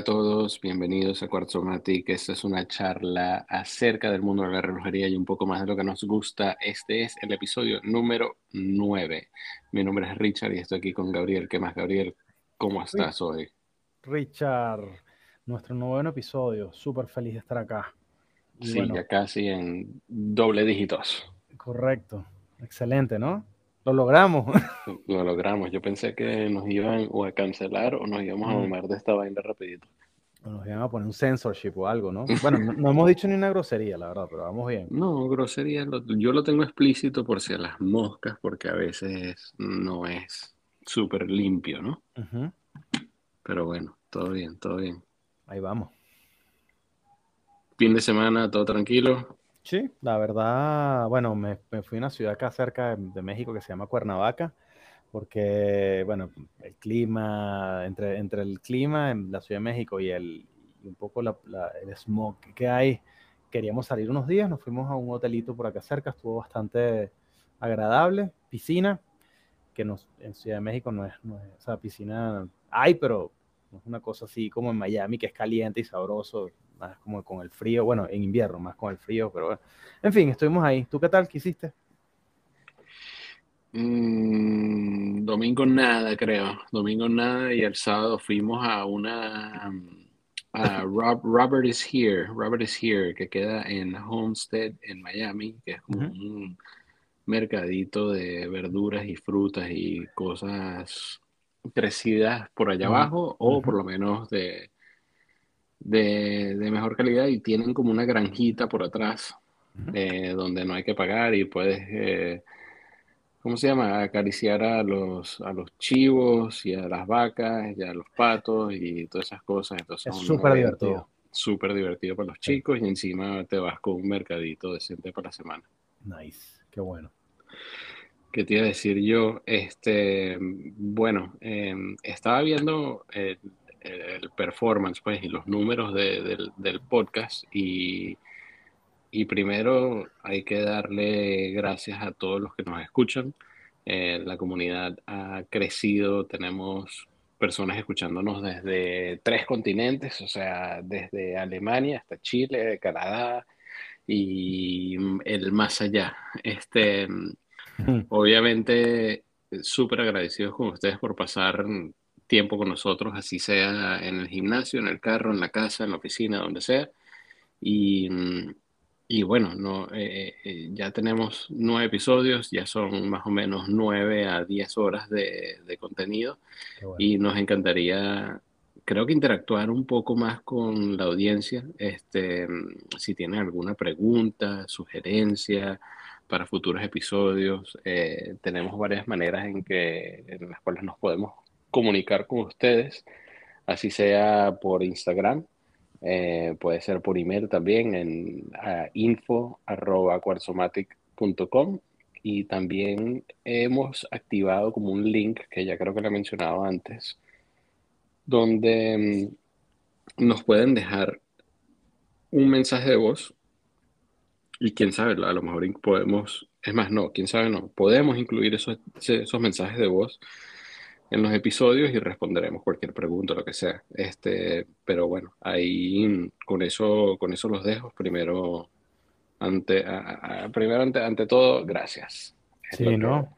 A todos, bienvenidos a Quartzomatic. Esta es una charla acerca del mundo de la relojería y un poco más de lo que nos gusta. Este es el episodio número 9. Mi nombre es Richard y estoy aquí con Gabriel. ¿Qué más, Gabriel? ¿Cómo estás hoy? Richard, nuestro noveno episodio. Súper feliz de estar acá. sí, ya casi en doble dígitos. Correcto. Excelente, ¿no? Lo logramos. Lo logramos. Yo pensé que nos iban o a cancelar o nos íbamos a mamar de esta vaina rapidito. O nos iban a poner un censorship o algo, ¿no? Bueno, no, hemos dicho ni una grosería, la verdad, pero vamos bien. No, grosería, yo lo tengo explícito por si a las moscas, porque a veces no es súper limpio, ¿no? Pero bueno, todo bien, todo bien. Ahí vamos. Fin de semana, todo tranquilo. Sí, la verdad, bueno, me, fui a una ciudad acá cerca de, México que se llama Cuernavaca, porque, bueno, el clima, entre, entre el clima en la Ciudad de México y, el, un poco el smog que hay, queríamos salir unos días, nos fuimos a un hotelito por acá cerca, estuvo bastante agradable, piscina, que nos, en Ciudad de México no es, no piscina hay, pero es una cosa así como en Miami, que es caliente y sabroso, más como con el frío, bueno, en invierno, más con el frío, pero bueno. En fin, estuvimos ahí. ¿Tú qué tal? ¿Qué hiciste? Mm, domingo nada, creo. Domingo nada y el sábado fuimos a una... A Robert is Here, Robert is Here, que queda en Homestead, en Miami, que es como un mercadito de verduras y frutas y cosas crecidas por allá abajo, o por lo menos de, de, mejor calidad y tienen como una granjita por atrás eh, donde no hay que pagar y puedes, eh, ¿cómo se llama? Acariciar a los, a los chivos y a las vacas y a los patos y todas esas cosas. Entonces, es súper divertido. Súper divertido para los chicos y encima te vas con un mercadito decente para la semana. Nice, qué bueno. ¿Qué te iba a decir yo? Este, bueno, em, estaba viendo el performance pues, y los números del, podcast. Y, y, primero hay que darle gracias a todos los que nos escuchan. Eh, la comunidad ha crecido, tenemos personas escuchándonos desde tres continentes, o sea, desde Alemania hasta Chile, Canadá y el más allá. Este, obviamente, súper agradecidos con ustedes por pasar tiempo con nosotros, así sea en el gimnasio, en el carro, en la casa, en la oficina, donde sea. Y, y bueno, no, eh, eh, ya tenemos nueve episodios, ya son más o menos nueve a diez horas de, de contenido y nos encantaría, creo que interactuar un poco más con la audiencia. Este, si tienen alguna pregunta, sugerencia para futuros episodios, eh, tenemos varias maneras en, que, en las cuales nos podemos comunicar con ustedes, así sea por Instagram, eh, puede ser por email también en uh, y también hemos activado como un link que ya creo que lo he mencionado antes, donde mm, nos pueden dejar un mensaje de voz y quién sabe, a lo mejor podemos, es más, no, quién sabe, no, podemos incluir esos, esos mensajes de voz en los episodios y responderemos cualquier pregunta, lo que sea. Este, pero bueno, ahí con eso, con eso los dejo. Primero, ante, primero ante, ante, todo, gracias. sí, ¿no?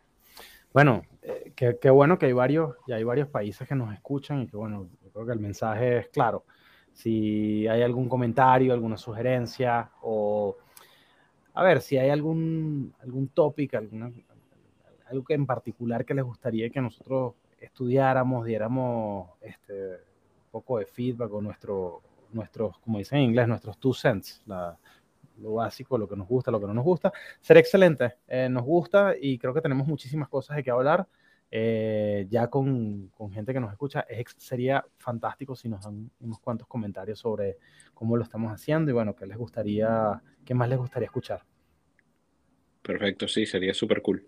Bueno, eh, qué, bueno que hay varios, ya hay varios países que nos escuchan y que bueno, yo creo que el mensaje es claro. Si hay algún comentario, alguna sugerencia o a ver, si hay algún, algún topic, algo que en particular que les gustaría que nosotros estudiáramos, diéramos este, un poco de feedback o nuestro, nuestros, como dicen en inglés, nuestros two cents, lo básico, lo que nos gusta, lo que no nos gusta, sería excelente. Eh, nos gusta y creo que tenemos muchísimas cosas de que hablar. Eh, ya con, con, gente que nos escucha, sería fantástico si nos dan unos cuantos comentarios sobre cómo lo estamos haciendo y bueno, qué les gustaría, qué más les gustaría escuchar. Perfecto, sí, sería súper cool.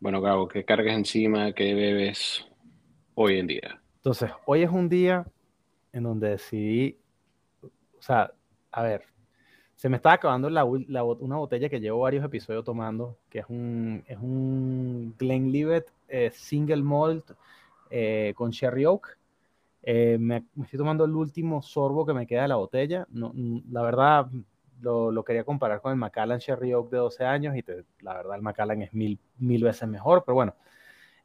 Bueno, Gabo, ¿qué cargas encima? ¿Qué bebes hoy en día? Entonces, hoy es un día en donde decidí, o sea, a ver, se me está acabando la, una botella que llevo varios episodios tomando, que es un, es un Glenlivet eh, Single Malt eh, con Cherry Oak. Eh, me, estoy tomando el último sorbo que me queda de la botella. No, la verdad, lo, quería comparar con el Macallan Cherry Oak de 12 años y la verdad el Macallan es mil, mil veces mejor, pero bueno.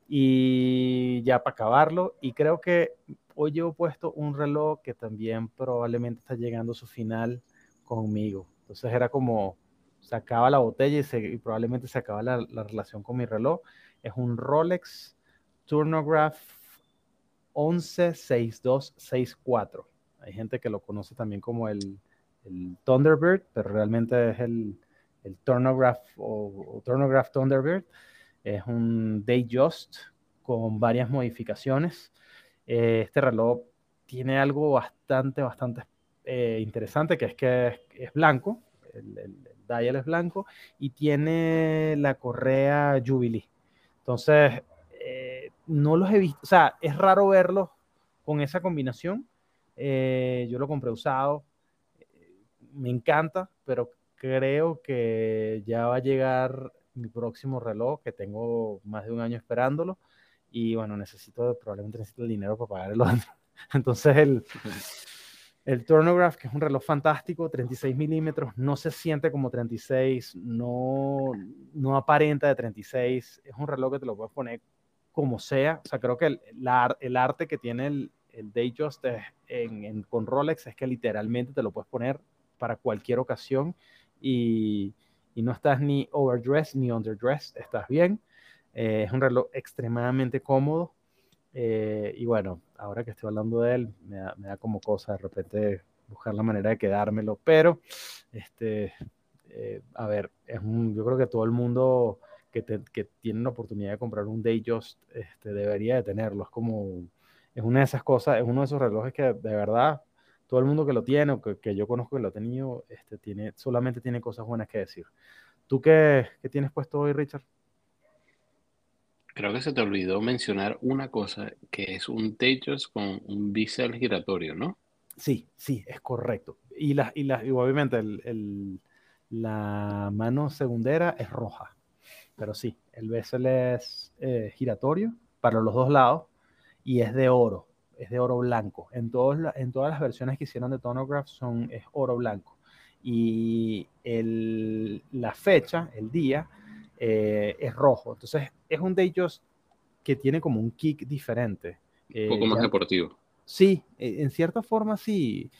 Y ya para acabarlo, y creo que hoy llevo puesto un reloj que también probablemente está llegando a su final conmigo. Entonces era como, se acaba la botella y, se, probablemente se acaba la, la, relación con mi reloj. Es un Rolex Turnograph 116264. Hay gente que lo conoce también como el, Thunderbird, pero realmente es el, el Turnograph o, o Turnograph Thunderbird. Es un Datejust con varias modificaciones. Eh, este reloj tiene algo bastante, bastante eh, interesante, que es que es, blanco, el, el, dial es blanco, y tiene la correa Jubilee. Entonces, eh, no los he visto, o sea, es raro verlos con esa combinación. yo lo compré usado, me encanta, pero creo que ya va a llegar mi próximo reloj, que tengo más de un año esperándolo y bueno, necesito, probablemente necesito el dinero para pagar el otro. Entonces el, el Turnograph, que es un reloj fantástico, 36 milímetros, no se siente como 36, no, no aparenta de 36, es un reloj que te lo puedes poner como sea. O sea, creo que el, el arte que tiene el, el Datejust en, en, con Rolex es que literalmente te lo puedes poner para cualquier ocasión y, y no estás ni overdressed ni underdressed, estás bien. Eh, es un reloj extremadamente cómodo. Eh, y bueno, ahora que estoy hablando de él, me da, como cosa de repente buscar la manera de quedármelo. Pero, este, eh, a ver, yo creo que todo el mundo que, tiene la oportunidad de comprar un Datejust este, debería de tenerlo. Es como, es una de esas cosas, es uno de esos relojes que de verdad todo el mundo que lo tiene o que, que yo conozco que lo ha tenido, este, tiene, solamente tiene cosas buenas que decir. ¿Tú qué, qué tienes puesto hoy, Richard? Creo que se te olvidó mencionar una cosa, que es un techos con un bisel giratorio, ¿no? Sí, sí, es correcto. Y, la, y, la, y obviamente el, el, la mano segundera es roja, pero sí, el bisel es eh, giratorio para los dos lados y es de oro, es de oro blanco. En, todos la, en todas las versiones que hicieron de Tonograph son, es oro blanco. Y el, la fecha, el día, eh, es rojo. Entonces es un de ellos que tiene como un kick diferente. Un poco eh, más ya, deportivo. Sí, eh, en cierta forma sí.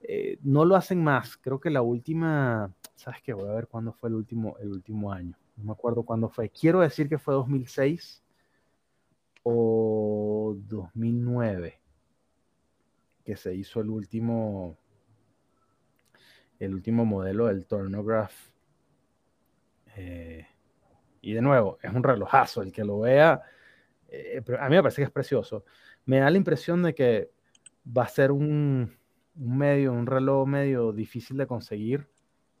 Eh, no lo hacen más. Creo que la última, ¿sabes qué? Voy a ver cuándo fue el último, el último año. No me acuerdo cuándo fue. Quiero decir que fue 2006 o 2009 que se hizo el último el último modelo del Turnograph eh, y de nuevo, es un relojazo, el que lo vea, eh, a mí me parece que es precioso. Me da la impresión de que va a ser un, un medio, un reloj medio difícil de conseguir.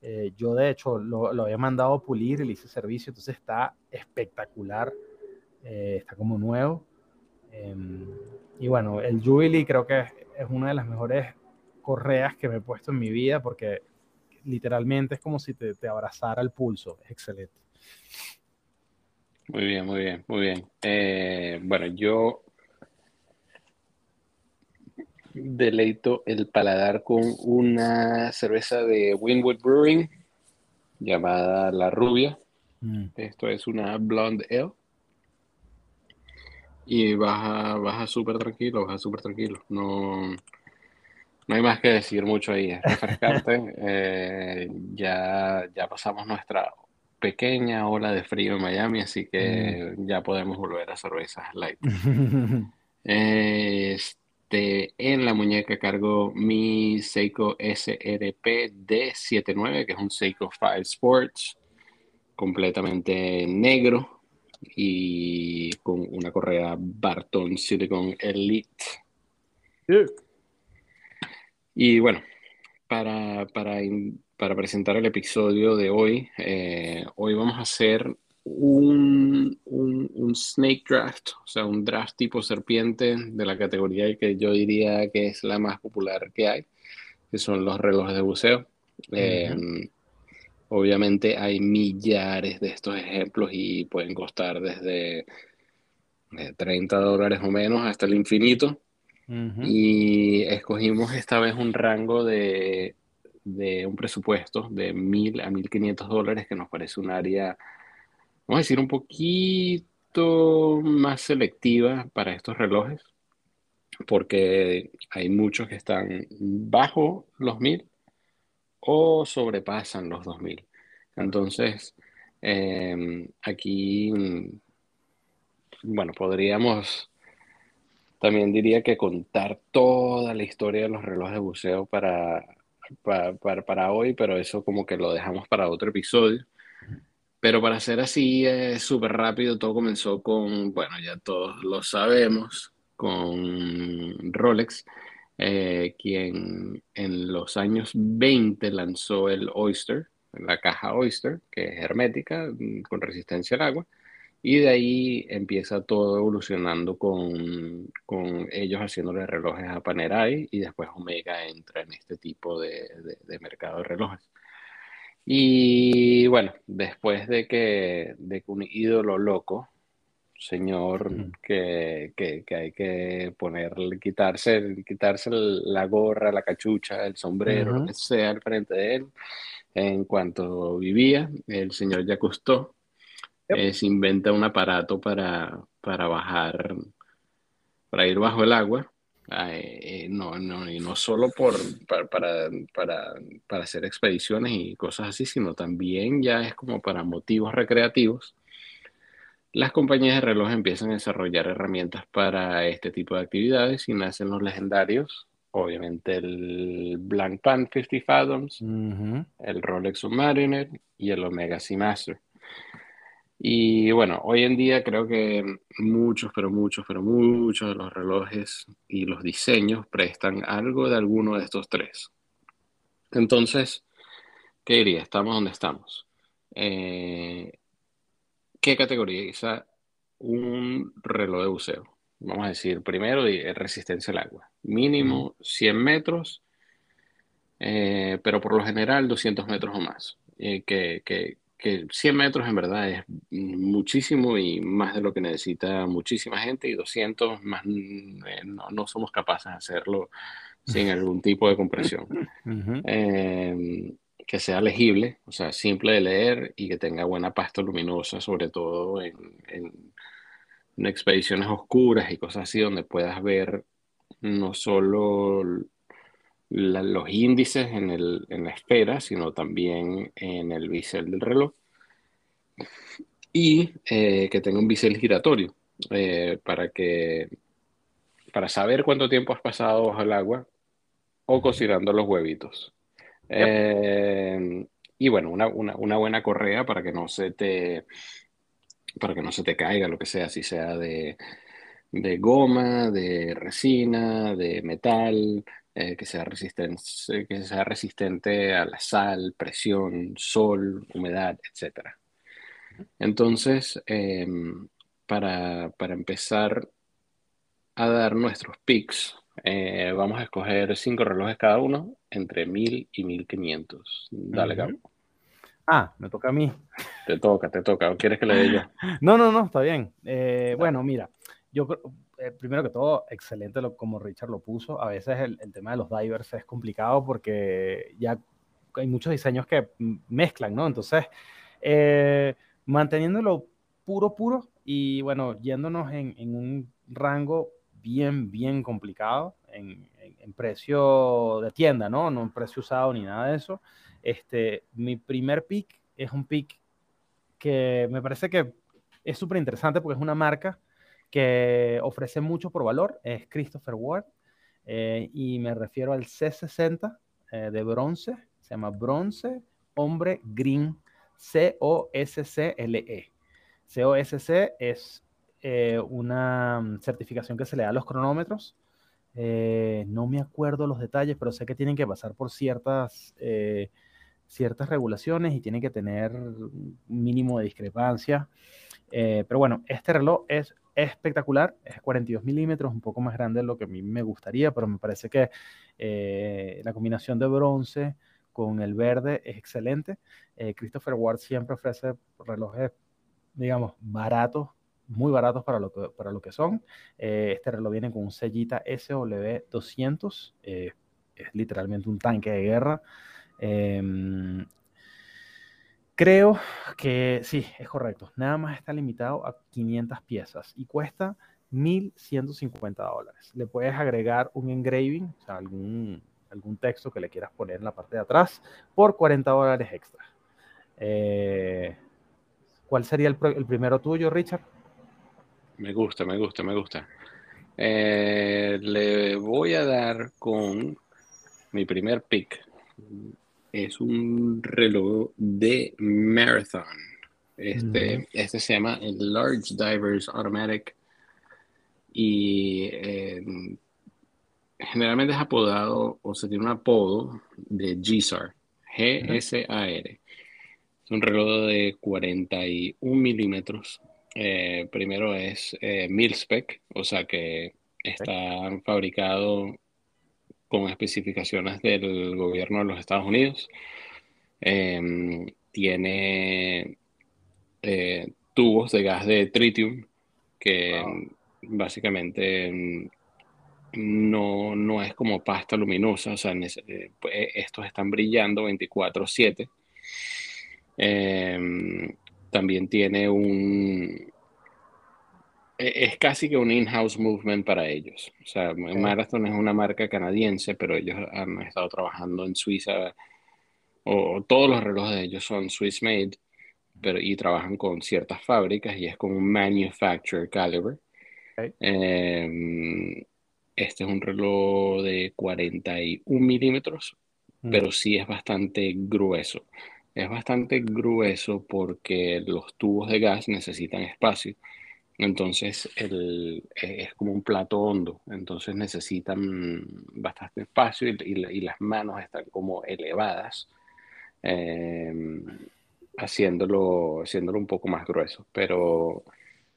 Eh, yo de hecho lo, lo, había mandado a pulir y le hice servicio, entonces está espectacular, eh, está como nuevo. Em, y bueno, el Jubilee creo que es, es una de las mejores correas que me he puesto en mi vida porque literalmente es como si te, te abrazara el pulso, es excelente. Muy bien, muy bien, muy bien. Eh, bueno, yo deleito el paladar con una cerveza de Winwood Brewing llamada La Rubia. Mm. Esto es una Blonde Ale. Y baja, baja súper tranquilo, baja súper tranquilo. No, no hay más que decir mucho ahí. Es refrescante. eh, ya, ya pasamos nuestra pequeña ola de frío en Miami, así que mm. ya podemos volver a cervezas light. este, en la muñeca cargo mi Seiko SRP D79, que es un Seiko 5 Sports, completamente negro y con una correa Barton Silicon Elite. Yeah. Y bueno, para, para para presentar el episodio de hoy. Eh, hoy vamos a hacer un, un, un, snake draft, o sea, un draft tipo serpiente de la categoría que yo diría que es la más popular que hay, que son los relojes de buceo. Uh -huh. eh, obviamente hay millares de estos ejemplos y pueden costar desde 30 dólares o menos hasta el infinito. Y escogimos esta vez un rango de, de un presupuesto de mil a 1.500 dólares, que nos parece un área, vamos a decir, un poquito más selectiva para estos relojes, porque hay muchos que están bajo los 1.000 o sobrepasan los 2.000. Entonces, em, aquí, bueno, podríamos, también diría que contar toda la historia de los relojes de buceo para, para, para, hoy, pero eso como que lo dejamos para otro episodio. Pero para ser así es súper rápido, todo comenzó con, bueno, ya todos lo sabemos, con Rolex, eh, quien en los años 20 lanzó el Oyster, la caja Oyster, que es hermética, mm, con resistencia al agua, y de ahí empieza todo evolucionando con, con ellos haciéndole relojes a Panerai y después Omega entra en este tipo de, de, mercado de relojes. Y bueno, después de que, de que un ídolo loco, señor que, que, que, hay que ponerle, quitarse, quitarse la gorra, la cachucha, el sombrero, lo que sea al frente de él, en cuanto vivía, el señor ya costó se inventa un aparato para, para bajar, para ir bajo el agua. Eh, no, no, y no solo por, para, para, para, para, hacer expediciones y cosas así, sino también ya es como para motivos recreativos. Las compañías de reloj empiezan a desarrollar herramientas para este tipo de actividades y nacen los legendarios obviamente el Blank Pan 50 Fathoms, el Rolex Submariner y el Omega Seamaster. Y bueno, hoy en día creo que muchos, pero muchos, pero muchos de los relojes y los diseños prestan algo de alguno de estos tres. Entonces, ¿qué diría? Estamos donde estamos. Eh, ¿Qué categoriza un reloj de buceo? vamos a decir, primero, resistencia al agua. Mínimo 100 metros, eh, pero por lo general 200 metros o más. Eh, que, que, 100 metros en verdad es muchísimo y más de lo que necesita muchísima gente y 200 más eh, no, somos capaces de hacerlo sin algún tipo de compresión. que sea legible, o sea, simple de leer y que tenga buena pasta luminosa, sobre todo en en expediciones oscuras y cosas así, donde puedas ver no solo los índices en, el, en, la esfera, sino también en el bisel del reloj. Y eh, que tenga un bisel giratorio eh, para que para saber cuánto tiempo has pasado bajo el agua o cocinando los huevitos. Eh, y bueno, una, una, una, buena correa para que no se te para que no se te caiga lo que sea, si sea de, goma, de resina, de metal, eh, que, sea resistente, que sea resistente a la sal, presión, sol, humedad, etc. Entonces, em, para, empezar a dar nuestros picks, eh, vamos a escoger cinco relojes cada uno entre 1000 y 1500. Dale, uh Ah, me toca a mí. Te toca, te toca. ¿O quieres que le dé yo? No, no, no, está bien. Eh, bueno, mira, yo eh, primero que todo, excelente lo, como Richard lo puso. A veces el, tema de los divers es complicado porque ya hay muchos diseños que mezclan, ¿no? Entonces, eh, manteniéndolo puro, puro y bueno, yéndonos en, un rango bien, bien complicado en, en, precio de tienda, ¿no? No en precio usado ni nada de eso. Este, mi primer pick es un pick que me parece que es súper interesante porque es una marca que ofrece mucho por valor, es Christopher Ward, eh, y me refiero al C60 eh, de bronce, se llama Bronce Hombre Green, C-O-S-C-L-E. C-O-S-C es eh, una mm, certificación que se le da a los cronómetros. no me acuerdo los detalles, pero sé que tienen que pasar por ciertas ciertas regulaciones y tiene que tener un mínimo de discrepancia. Pero bueno, este reloj es espectacular, es 42 milímetros, un poco más grande de lo que a mí me gustaría, pero me parece que eh, la combinación de bronce con el verde es excelente. Eh, Christopher Ward siempre ofrece relojes, digamos, baratos muy baratos para lo que, para lo que son. este reloj viene con un sellita SW200, es literalmente un tanque de guerra. Creo que sí, es correcto. Nada más está limitado a 500 piezas y cuesta 1.150 dólares. Le puedes agregar un engraving, o sea, algún, algún texto que le quieras poner en la parte de atrás, por 40 dólares extra. Eh, ¿Cuál sería el, primero tuyo, Richard? Me gusta, me gusta, me gusta. Eh, le voy a dar con mi primer pick. Es un reloj de Marathon. Este, este se llama el Large Divers Automatic y eh, generalmente es apodado o se tiene un apodo de GSAR, G-S-A-R. Es un reloj de 41 milímetros. Eh, primero es eh, mil-spec, o sea que está fabricado con especificaciones del gobierno de los Estados Unidos. Em, tiene tubos de gas de tritium que básicamente mm, no, no es como pasta luminosa, o sea, eh, pues, eh, estos están brillando 24/7. Em, también tiene un... E, es casi que un in-house movement para ellos. O sea, Marathon es una marca canadiense, pero ellos han estado trabajando en Suiza, o, todos los relojes de ellos son Swiss made, pero, y trabajan con ciertas fábricas y es como un manufacturer caliber. Em, este es un reloj de 41 milímetros, mm. pero sí es bastante grueso. Es bastante grueso porque los tubos de gas necesitan espacio. Entonces el, e, es como un plato hondo. Entonces necesitan bastante espacio y, las manos están como elevadas, em, haciéndolo, haciéndolo un poco más grueso. Pero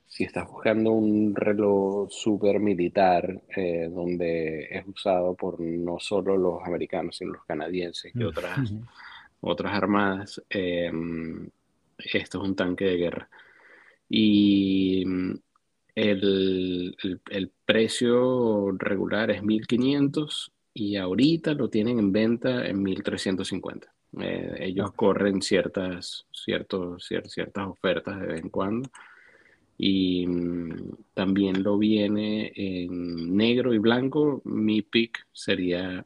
si estás buscando un reloj super militar eh, donde es usado por no solo los americanos, sino los canadienses y otras, otras armadas, em, esto es un tanque de guerra. Y mm, el, el, precio regular es 1500 y ahorita lo tienen en venta en 1350. Eh, ellos corren ciertas, ciertos, ciertas ofertas de vez en cuando y mm, también lo viene en negro y blanco. Mi pick sería,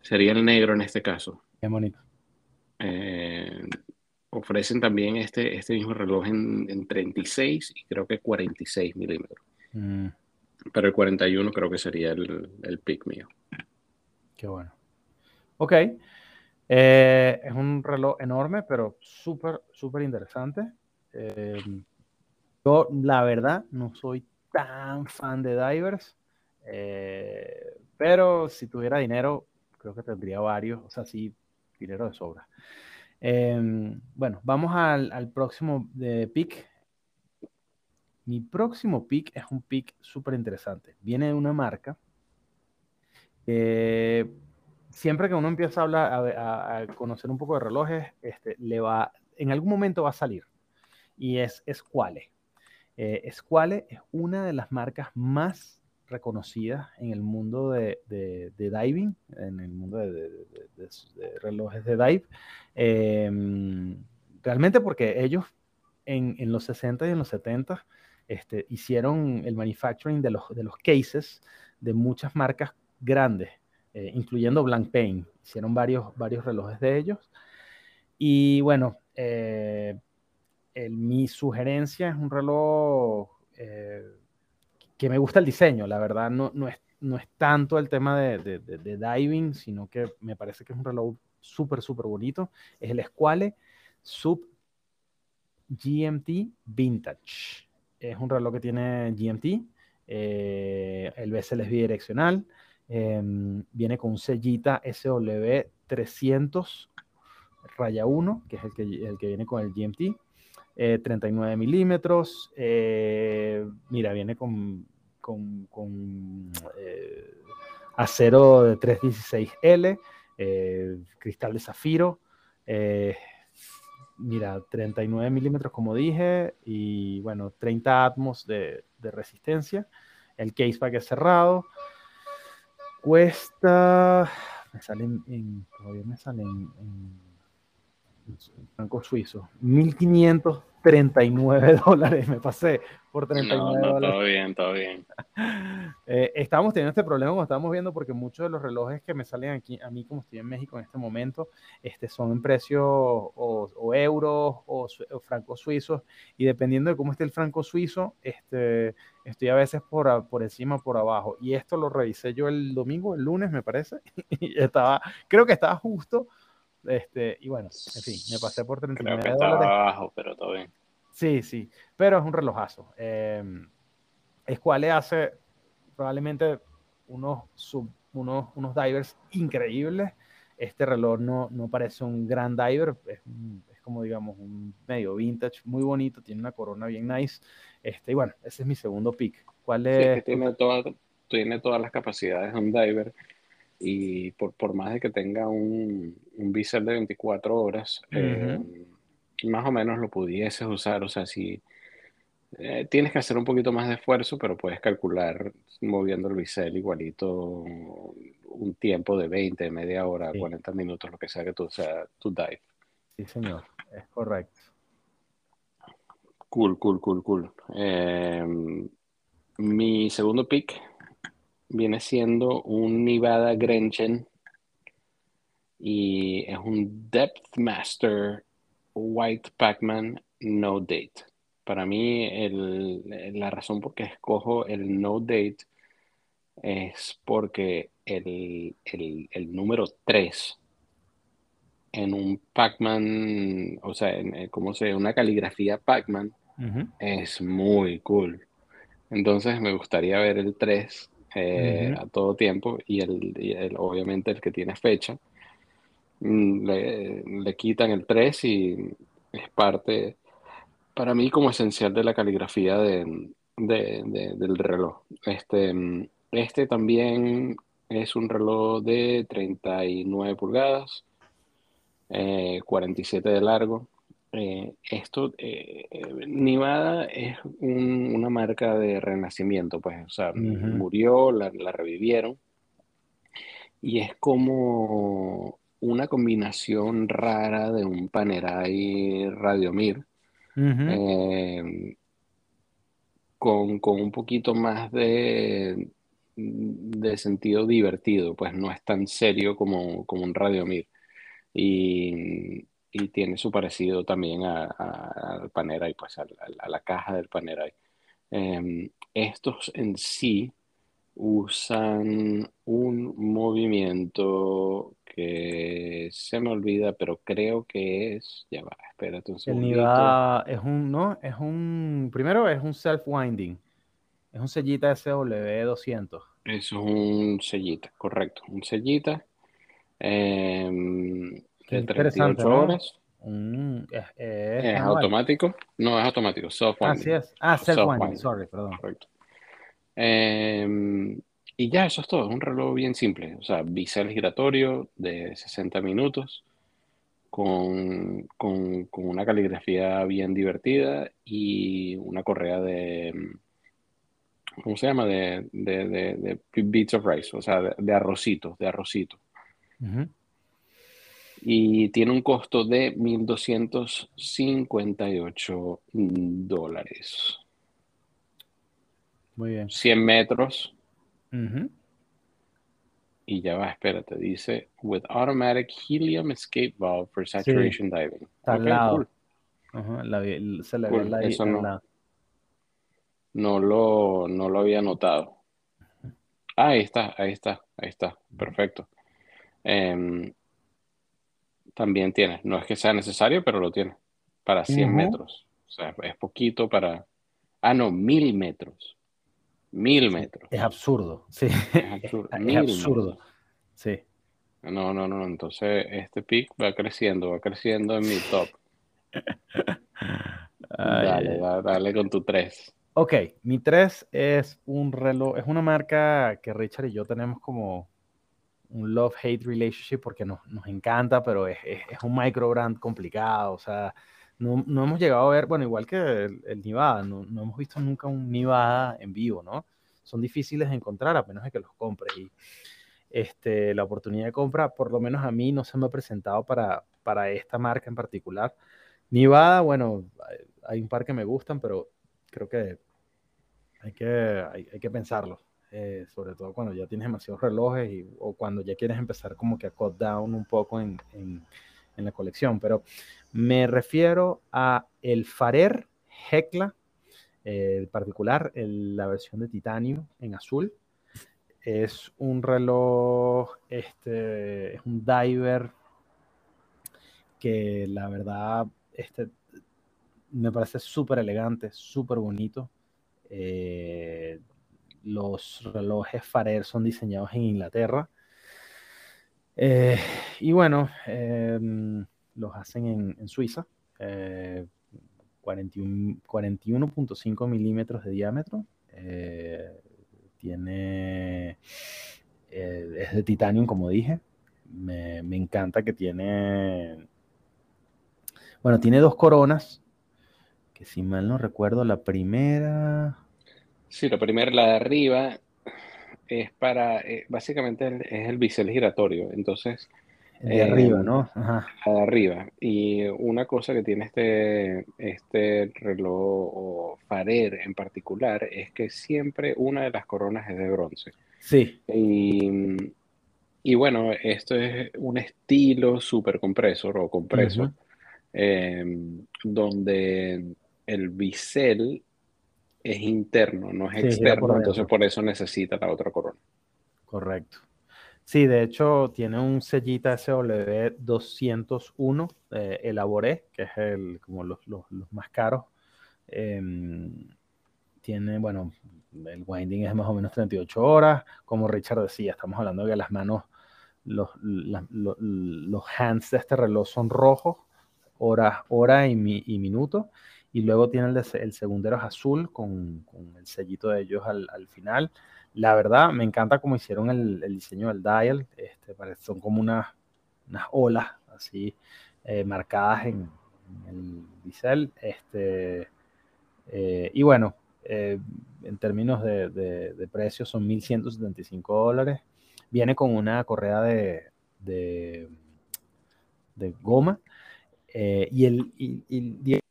sería el negro en este caso. Qué bonito. Eh, ofrecen también este, este mismo reloj en, en 36 y creo que 46 milímetros. Mm. Pero el 41 creo que sería el, el pick mío. Qué bueno. Ok. Eh, es un reloj enorme, pero súper, súper interesante. Eh, yo, la verdad, no soy tan fan de divers, eh, pero si tuviera dinero, creo que tendría varios, o sea, sí, dinero de sobra. Em, bueno, vamos al, próximo pick. Mi próximo pick es un pick súper interesante. Viene de una marca que siempre que uno empieza a hablar, a, conocer un poco de relojes, este, le va, en algún momento va a salir. Y es Squale. Eh, Squale es una de las marcas más reconocidas en el mundo de, diving, en el mundo de, relojes de dive. Em, realmente porque ellos en, los 60 y en los 70 este, hicieron el manufacturing de los, de los cases de muchas marcas grandes, eh, incluyendo Blancpain. Hicieron varios, varios relojes de ellos. Y bueno, eh, mi sugerencia es un reloj eh, que me gusta el diseño, la verdad no, no, es, no es tanto el tema de, de, diving, sino que me parece que es un reloj súper, súper bonito. Es el Squale Sub GMT Vintage. Es un reloj que tiene GMT, eh, el bezel es bidireccional, em, viene con un sellita SW 300 raya 1, que es el que, el que viene con el GMT. 39 eh, milímetros. Eh, mira, viene con, con, eh, acero de 316L, cristal de zafiro. mira, 39 milímetros como dije y bueno, 30 atmos de, resistencia. El caseback es cerrado. Cuesta, me salen en, todavía me salen en, en, en franco suizo, 1500 39 dólares, me pasé por 39 no, no, Todo bien, todo bien. Eh, estábamos teniendo este problema como estábamos viendo porque muchos de los relojes que me salen aquí, a mí como estoy en México en este momento, este, son en precio o, o euros o, o, francos suizos. Y dependiendo de cómo esté el franco suizo, este, estoy a veces por, por encima por abajo. Y esto lo revisé yo el domingo, el lunes me parece, y estaba, creo que estaba justo este, y bueno, en fin, me pasé por 39 Creo que dólares. abajo, pero todo bien. Sí, sí, pero es un relojazo. Eh, Squale hace probablemente unos, sub, unos, unos divers increíbles. Este reloj no, no parece un gran diver, es, es, como digamos un medio vintage, muy bonito, tiene una corona bien nice. Este, y bueno, ese es mi segundo pick. ¿Cuál es? Sí, es que tiene, toda, tiene todas las capacidades de un diver y por, por más de que tenga un, un bisel de 24 horas, uh -huh. eh, más o menos lo pudieses usar, o sea, si eh, tienes que hacer un poquito más de esfuerzo, pero puedes calcular moviendo el bisel igualito un tiempo de 20, media hora, sí. 40 minutos, lo que sea que tú sea tu dive. Sí, señor, es correcto. Cool, cool, cool, cool. Eh, mi segundo pick viene siendo un Nevada Grenchen y es un Depth Master White Pac-Man No Date. Para mí, el, la razón por qué escojo el No Date es porque el, el, el número 3 en un Pac-Man, o sea, en, como se una caligrafía Pac-Man, uh -huh. es muy cool. Entonces me gustaría ver el 3 eh, uh -huh. a todo tiempo y, el, y el, obviamente el que tiene fecha. Mm, le, le, quitan el 3 y es parte, para mí, como esencial de la caligrafía de, de, de, del reloj. Este, este también es un reloj de 39 pulgadas, eh, 47 de largo. Eh, esto, eh, Nivada es un, una marca de renacimiento, pues, o sea, uh -huh. murió, la, la, revivieron, y es como una combinación rara de un Panerai Radiomir, uh -huh. eh, con, con, un poquito más de, de sentido divertido, pues no es tan serio como, como un Radiomir. Y, y tiene su parecido también al Panerai, pues a, a, la caja del Panerai. Eh, estos en sí usan un movimiento que se me olvida, pero creo que es, ya va, espérate un segundo. El Nivada es un, ¿no? Es un, primero es un self-winding, es un sellita SW200. Eso es un sellita, correcto, un sellita. Eh, de 38 ¿no? horas. Mm, es, es, es automático. No, es automático. Soft winding. Así es. Ah, self winding, sorry, perdón. Correcto. Eh, y ya, eso es todo. Es un reloj bien simple. O sea, bisel giratorio de 60 minutos. Con, con, con, una caligrafía bien divertida y una correa de. ¿Cómo se llama? De, de, de, de beats of rice, o sea, de, de arrocitos, de arrocito. Uh -huh y tiene un costo de 1.258 dólares. Muy bien. 100 metros. Uh -huh. Y ya va, espérate, dice, with automatic helium escape valve for saturation sí. diving. Está okay, al lado. Cool. Uh -huh. la, se le cool. ve la, Eso no, la... no, lo, no lo había notado. Ah, ahí está, ahí está, ahí está. Perfecto. Um, también tiene. No es que sea necesario, pero lo tiene. Para 100 uh -huh. metros. O sea, es poquito para... Ah, no, mil metros. Mil metros. Es absurdo, sí. Es absurdo. es absurdo. Metros. Sí. No, no, no. Entonces, este pick va creciendo, va creciendo en mi top. Ay, dale, dale, dale con tu 3. Ok, mi 3 es un reloj, es una marca que Richard y yo tenemos como un love-hate relationship porque nos, nos encanta, pero es, es, es, un micro brand complicado. O sea, no, no, hemos llegado a ver, bueno, igual que el, el Nivada, no, no, hemos visto nunca un Nivada en vivo, ¿no? Son difíciles de encontrar a menos de que los compres. Y este, la oportunidad de compra, por lo menos a mí, no se me ha presentado para, para esta marca en particular. Nivada, bueno, hay un par que me gustan, pero creo que hay que, hay, hay que pensarlo. Eh, sobre todo cuando ya tienes demasiados relojes y, o cuando ya quieres empezar como que a cut down un poco en, en, en la colección. Pero me refiero a el Farer Hecla, eh, particular el, la versión de titanio en azul. Es un reloj, este, es un diver que la verdad este, me parece súper elegante, súper bonito. Eh, los relojes Farer son diseñados en Inglaterra. Eh, y bueno, eh, los hacen en, en Suiza. Eh, 41.5 41 milímetros de diámetro. Eh, tiene. Eh, es de titanio, como dije. Me, me, encanta que tiene. Bueno, tiene dos coronas. Que si mal no recuerdo, la primera. Sí, la primera, la de arriba, es para, eh, básicamente es el bisel giratorio, entonces... El de eh, arriba, ¿no? Ajá. La de arriba. Y una cosa que tiene este, este reloj o Farer en particular es que siempre una de las coronas es de bronce. Sí. Y, y bueno, esto es un estilo super compresor o compresor, uh -huh. eh, donde el bisel es interno, no es sí, externo, por entonces por eso necesita la otra corona. Correcto. Sí, de hecho tiene un sellita SW201 eh, Elaboré, que es el, como los, los, los más caros. Eh, tiene, bueno, el winding es más o menos 38 horas. Como Richard decía, estamos hablando de que las manos, los, la, los, los hands de este reloj son rojos, hora, hora y, mi, y minuto y luego tiene el, de, el segundero es azul con, el sellito de ellos al, al, final. La verdad, me encanta cómo hicieron el, diseño del dial, este, son como unas, unas olas así eh, marcadas en, el bisel. Este, eh, y bueno, eh, en términos de, precio son 1.175 dólares. Viene con una correa de, de, goma. Y el,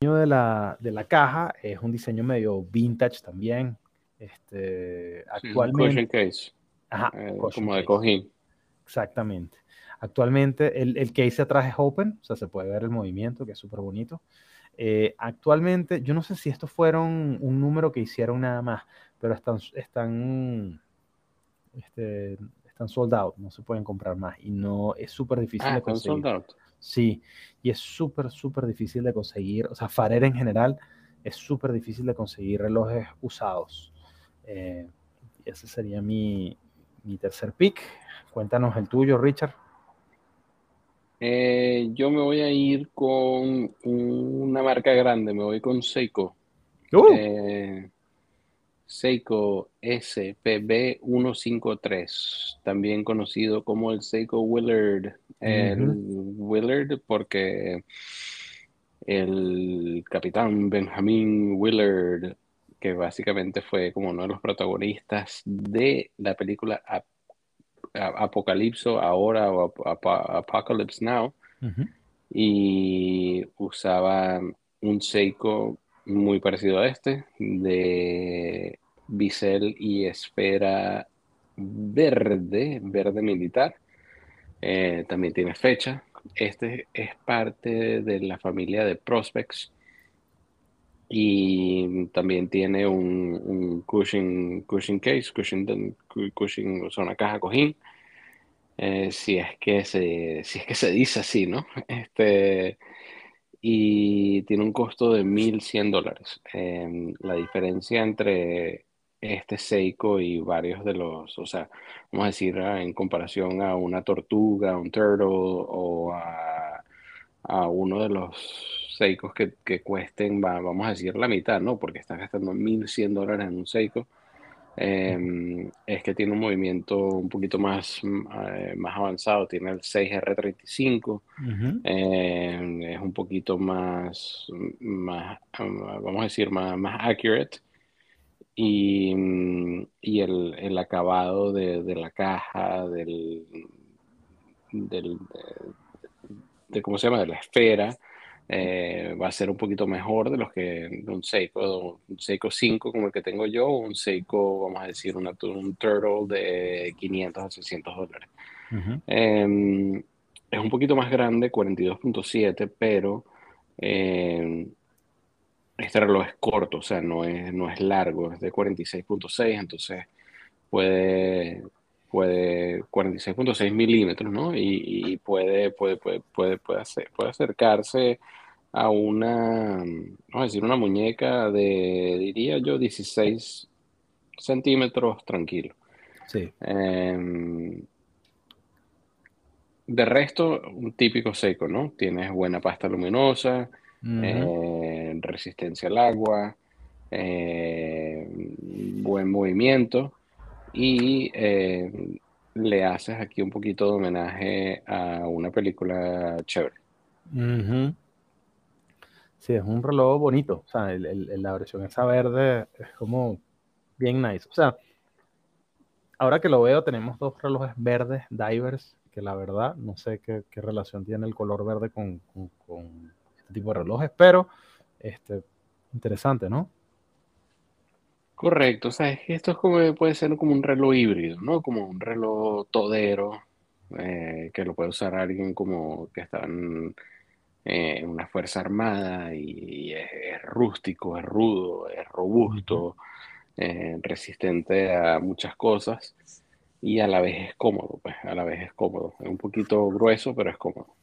de la, de la caja es un diseño medio vintage también. Este, actualmente. Sí, case. Ajá, eh, como de cojín. Exactamente. Actualmente el, el, case atrás es open, o sea, se puede ver el movimiento, que es súper bonito. Eh, actualmente, yo no sé si estos fueron un número que hicieron nada más, pero están, están, este, están sold out, no se pueden comprar más y no es súper difícil ah, de conseguir. Sold out. Sí, y es súper, súper difícil de conseguir, o sea, Farer en general es súper difícil de conseguir relojes usados. Eh, ese sería mi, mi, tercer pick. Cuéntanos el tuyo, Richard. Eh, yo me voy a ir con una marca grande, me voy con Seiko. Uh. Eh, Seiko SPB153, también conocido como el Seiko Willard. El uh -huh. Willard porque el capitán Benjamin Willard, que básicamente fue como uno de los protagonistas de la película Ap Apocalipso ahora o Ap Apocalypse Now, uh -huh. y usaba un Seiko muy parecido a este, de bisel y esfera verde, verde militar. Eh, también tiene fecha. Este es parte de la familia de Prospects y también tiene un, un cushion, cushion case, cushion, cushion, o sea, una caja cojín. Eh, si es que se, si es que se dice así, ¿no? Este, y tiene un costo de 1.100 dólares. Eh, la diferencia entre este Seiko y varios de los, o sea, vamos a decir, ah, en comparación a una tortuga, un turtle o a, a uno de los Seikos que, que cuesten, va, vamos a decir, la mitad, ¿no? Porque están gastando 1.100 dólares en un Seiko. em, es que tiene un movimiento un poquito más, eh, más avanzado, tiene el 6R35, em, es un poquito más, más, vamos a decir, más, más accurate. Y, y el, el, acabado de, de, la caja, del, del de, ¿cómo se llama? De la esfera, eh, va a ser un poquito mejor de los que un Seiko, un Seiko 5 como el que tengo yo, o un Seiko, vamos a decir, una, un Turtle de 500 a 600 dólares. Em, es un poquito más grande, 42.7, pero em, este reloj es corto, o sea, no es, no es largo, es de 46.6, entonces puede, puede 46.6 milímetros, ¿no? Y, puede, puede, puede, puede, puede, hacer, puede acercarse a una, vamos a decir, una muñeca de, diría yo, 16 centímetros tranquilo. Sí. Em, de resto, un típico seco, ¿no? Tienes buena pasta luminosa, eh, resistencia al agua, eh, buen movimiento y eh, le haces aquí un poquito de homenaje a una película chévere. Sí, es un reloj bonito. O sea, la versión esa verde es como bien nice. O sea, ahora que lo veo, tenemos dos relojes verdes, divers, que la verdad no sé qué, relación tiene el color verde con, este tipo de relojes, pero este, interesante, ¿no? Correcto, o sea, es que esto es como, puede ser como un reloj híbrido, ¿no? Como un reloj todero, eh, que lo puede usar alguien como que está en, eh, una fuerza armada y, es, rústico, es rudo, es robusto, eh, resistente a muchas cosas y a la vez es cómodo, pues a la vez es cómodo. Es un poquito grueso, pero es cómodo.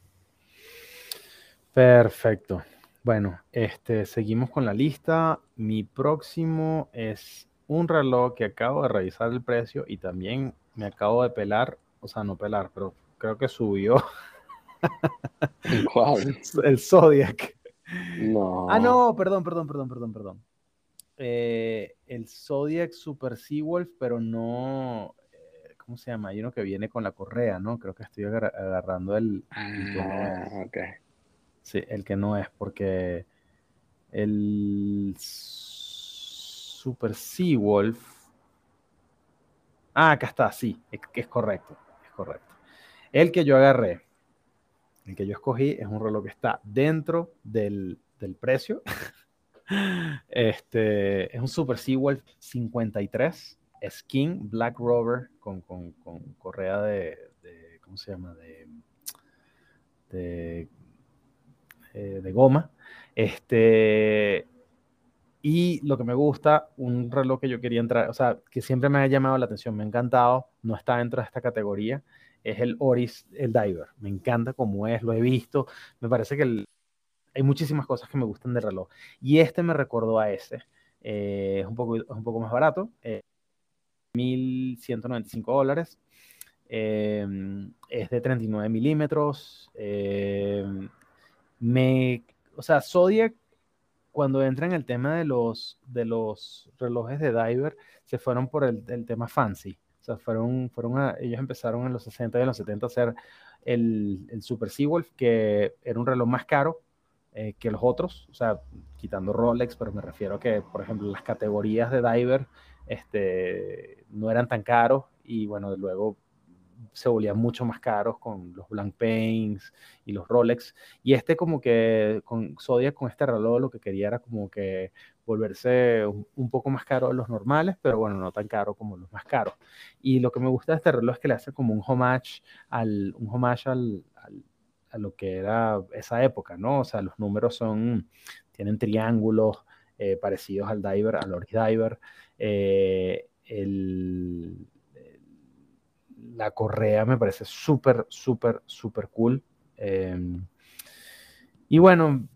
Perfecto. Bueno, este, seguimos con la lista. Mi próximo es un reloj que acabo de revisar el precio y también me acabo de pelar, o sea, no pelar, pero creo que subió. ¿Cuál? El Zodiac. No. Ah, no, perdón, perdón, perdón, perdón, perdón. Eh, el Zodiac Super Seawolf, pero no. Eh, ¿Cómo se llama? Hay uno que viene con la correa, ¿no? Creo que estoy agarrando el. Ah, ok. Sí, el que no es, porque el Super Seawolf. Ah, acá está, sí, es, es correcto, es correcto. El que yo agarré, el que yo escogí, es un reloj que está dentro del, del precio. este es un Super Seawolf 53 Skin Black Rover con, con, con correa de, de, ¿cómo se llama? De, de eh, de goma. Este, y lo que me gusta, un reloj que yo quería entrar, o sea, que siempre me ha llamado la atención, me ha encantado, no está dentro de esta categoría, es el Oris, el Diver. Me encanta cómo es, lo he visto. Me parece que hay muchísimas cosas que me gustan del reloj. Y este me recordó a ese. Eh, es, un poco, es un poco más barato, eh, 1.195 dólares. Eh, es de 39 milímetros. Eh, me, o sea, Zodiac, cuando entra en el tema de los, de los relojes de diver, se fueron por el, tema fancy. O sea, fueron, fueron ellos empezaron en los 60 y en los 70 a hacer el, el Super Seawolf, que era un reloj más caro eh, que los otros, o sea, quitando Rolex, pero me refiero a que, por ejemplo, las categorías de diver este, no eran tan caros y bueno, luego se volvían mucho más caros con los Blank Paints y los Rolex. Y este como que con Zodiac, con este reloj, lo que quería era como que volverse un, poco más caro de los normales, pero bueno, no tan caro como los más caros. Y lo que me gusta de este reloj es que le hace como un homage al, un homage al, a lo que era esa época, ¿no? O sea, los números son, tienen triángulos eh, parecidos al diver, al Oris Diver. Eh, el, la correa me parece súper, súper, súper cool. Em, y bueno,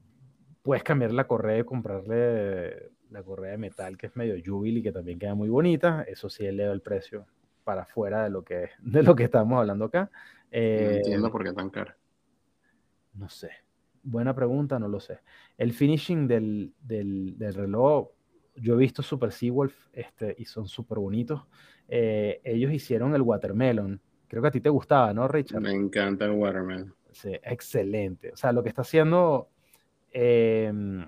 puedes cambiar la correa y comprarle la correa de metal que es medio jubil y que también queda muy bonita. Eso sí eleva el precio para fuera de lo que, de lo que estamos hablando acá. no entiendo em, por qué tan caro. No sé. Buena pregunta, no lo sé. El finishing del, del, del reloj, yo he visto Super Seawolf este, y son súper bonitos. Eh, ellos hicieron el Watermelon. Creo que a ti te gustaba, ¿no, Richard? Me encanta el Watermelon. Sí, excelente. O sea, lo que está haciendo, em,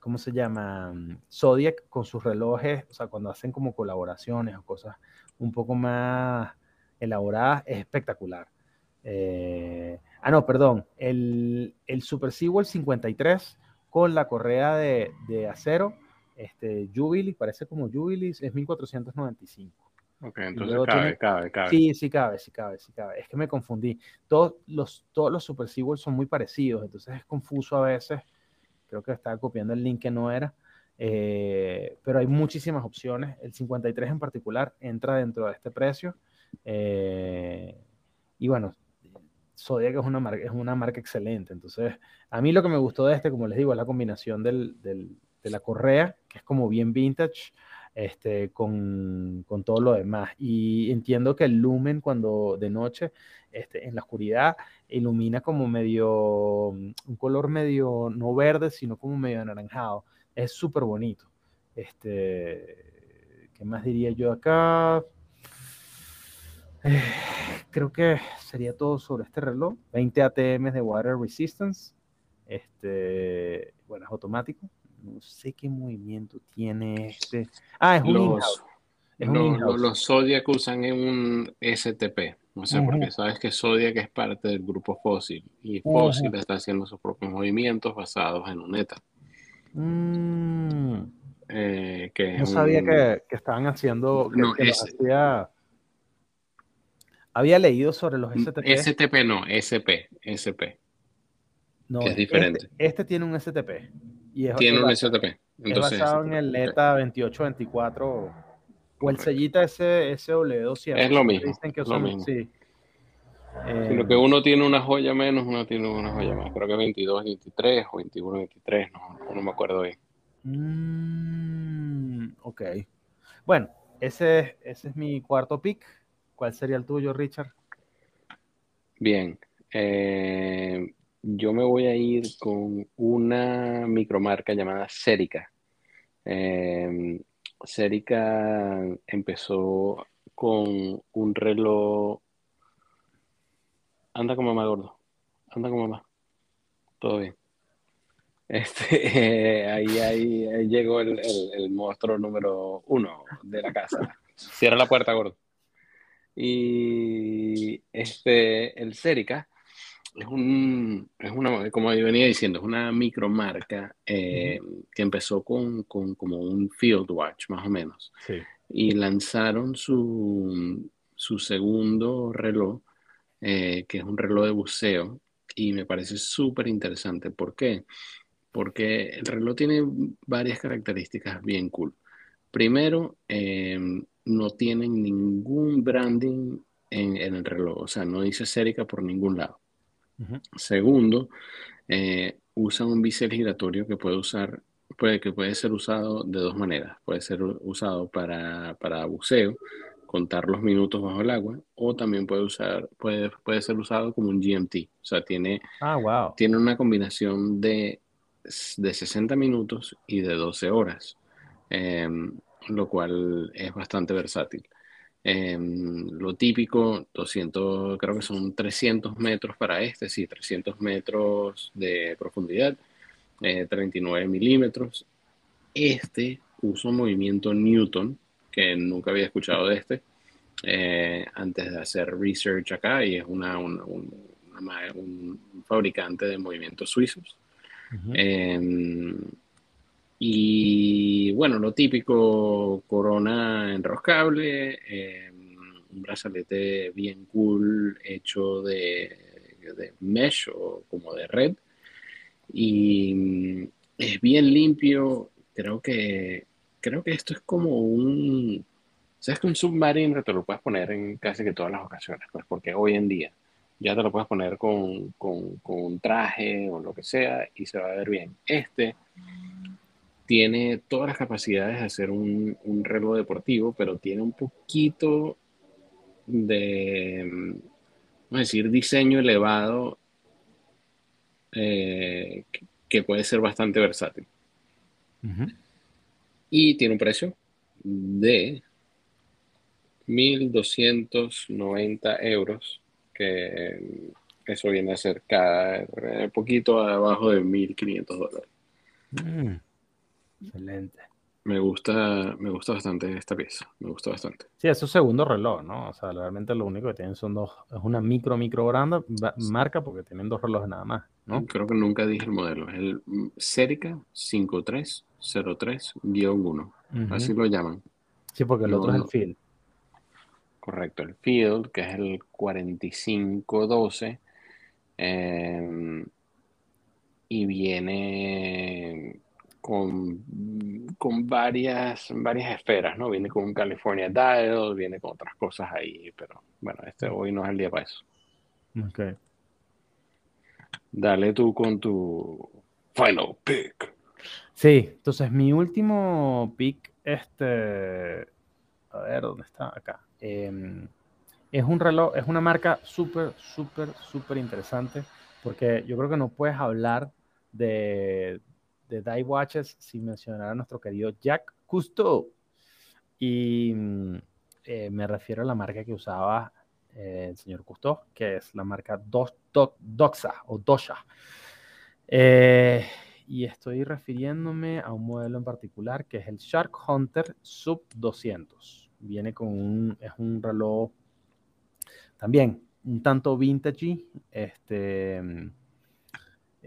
¿cómo se llama? Zodiac con sus relojes, o sea, cuando hacen como colaboraciones o cosas un poco más elaboradas, es espectacular. Eh, ah, no, perdón. El, el Super Seawolf 53 con la correa de, de acero este, Jubilee, parece como Jubilee, es 1495. Ok, entonces cabe, cabe, cabe. Sí, sí cabe, sí cabe, sí cabe. Es que me confundí. Todos los, todos los Super Seawolf son muy parecidos, entonces es confuso a veces. Creo que estaba copiando el link que no era. Eh, pero hay muchísimas opciones. El 53 en particular entra dentro de este precio. Eh, y bueno, Zodiac es una, marca, es una marca excelente. Entonces, a mí lo que me gustó de este, como les digo, es la combinación del, de la correa, que es como bien vintage, este, con, con, todo lo demás. Y entiendo que el lumen cuando de noche, este, en la oscuridad, ilumina como medio, un color medio, no verde, sino como medio anaranjado. Es súper bonito. Este, ¿Qué más diría yo acá? Creo que sería todo sobre este reloj. 20 ATM de Water Resistance. Este, bueno, es automático no sé qué movimiento tiene este. Ah, es un los, es un los Zodiac usan en un STP. No sé, porque sabes que Zodiac es parte del grupo Fossil y Fossil está haciendo sus propios movimientos basados en un ETA. Mm. Eh, que no sabía que, que, estaban haciendo. Que, no, hacía... Había leído sobre los STP. STP no, SP, SP. No, es diferente. Este, este tiene un STP. Tiene un STP. Entonces, es basado en el ETA 2824 o el sellita ese SW200. Es lo mismo. Dicen que son, lo mismo. Sí. Eh, que uno tiene una joya menos, uno tiene una joya más. Creo que 22, 23 o 21, 23, no, no me acuerdo bien. Mm, ok. Bueno, ese, ese es mi cuarto pick. ¿Cuál sería el tuyo, Richard? Bien. Eh, yo me voy a ir con una micromarca llamada Serica. Eh, Serica empezó con un reloj. Anda con mamá, gordo. Anda con mamá. Todo bien. Este, ahí, ahí, llegó el, el, monstruo número uno de la casa. Cierra la puerta, gordo. Y este, el Serica es, un, es una, como venía diciendo, es una micromarca eh, que empezó con, con, como un field watch, más o menos. Y lanzaron su, su segundo reloj, eh, que es un reloj de buceo, y me parece súper interesante. ¿Por qué? Porque el reloj tiene varias características bien cool. Primero, eh, no tienen ningún branding en, en, el reloj, o sea, no dice Serica por ningún lado. Segundo, eh, usa un bisel giratorio que puede usar, puede, que puede ser usado de dos maneras. Puede ser usado para, para buceo, contar los minutos bajo el agua, o también puede usar, puede, puede ser usado como un GMT. O sea, tiene, ah, wow. tiene una combinación de, de 60 minutos y de 12 horas, em, lo cual es bastante versátil. Em, lo típico, 200, creo que son 300 metros para este, sí, 300 metros de profundidad, 39 eh, milímetros. Este uso movimiento Newton, que nunca había escuchado de este, eh, antes de hacer research acá, y es una, un, fabricante de movimientos suizos. Y bueno, lo típico, corona enroscable, eh, un brazalete bien cool hecho de, mesh o como de red. Y mm, es bien limpio. Creo que, creo que esto es como un... ¿Sabes que un submarino te lo puedes poner en casi que todas las ocasiones? Pues porque hoy en día ya te lo puedes poner con, con, con un traje o lo que sea y se va a ver bien. Este tiene todas las capacidades de hacer un, reloj deportivo, pero tiene un poquito de, vamos a decir, diseño elevado eh, que puede ser bastante versátil. Y tiene un precio de 1.290 euros, que eso viene a ser cada un poquito abajo de 1.500 dólares. Mm, excelente. Me gusta, me gusta bastante esta pieza, me gusta bastante. Sí, es su segundo reloj, ¿no? O sea, realmente lo único que tienen son dos, es una micro, micro grande marca porque tienen dos relojes nada más, ¿no? Creo que nunca dije el modelo, es el Serica 5303-1, así lo llaman. Sí, porque el otro es el Field. Correcto, el Field, que es el 4512, em, y viene con, con varias, varias esferas, ¿no? Viene con un California Dial, viene con otras cosas ahí, pero bueno, este hoy no es el día para eso. Ok. Dale tú con tu final pick. Sí, entonces mi último pick, este, a ver, ¿dónde está? Acá. Em, es un reloj, es una marca súper, súper, súper interesante, porque yo creo que no puedes hablar de, de Dive Watches sin mencionar a nuestro querido Jack Cousteau. Y mm, eh, me refiero a la marca que usaba eh, el señor Cousteau, que es la marca Doxa o Dosha. Eh, y estoy refiriéndome a un modelo en particular que es el Shark Hunter Sub 200. Viene con un, es un reloj también un tanto vintage, este,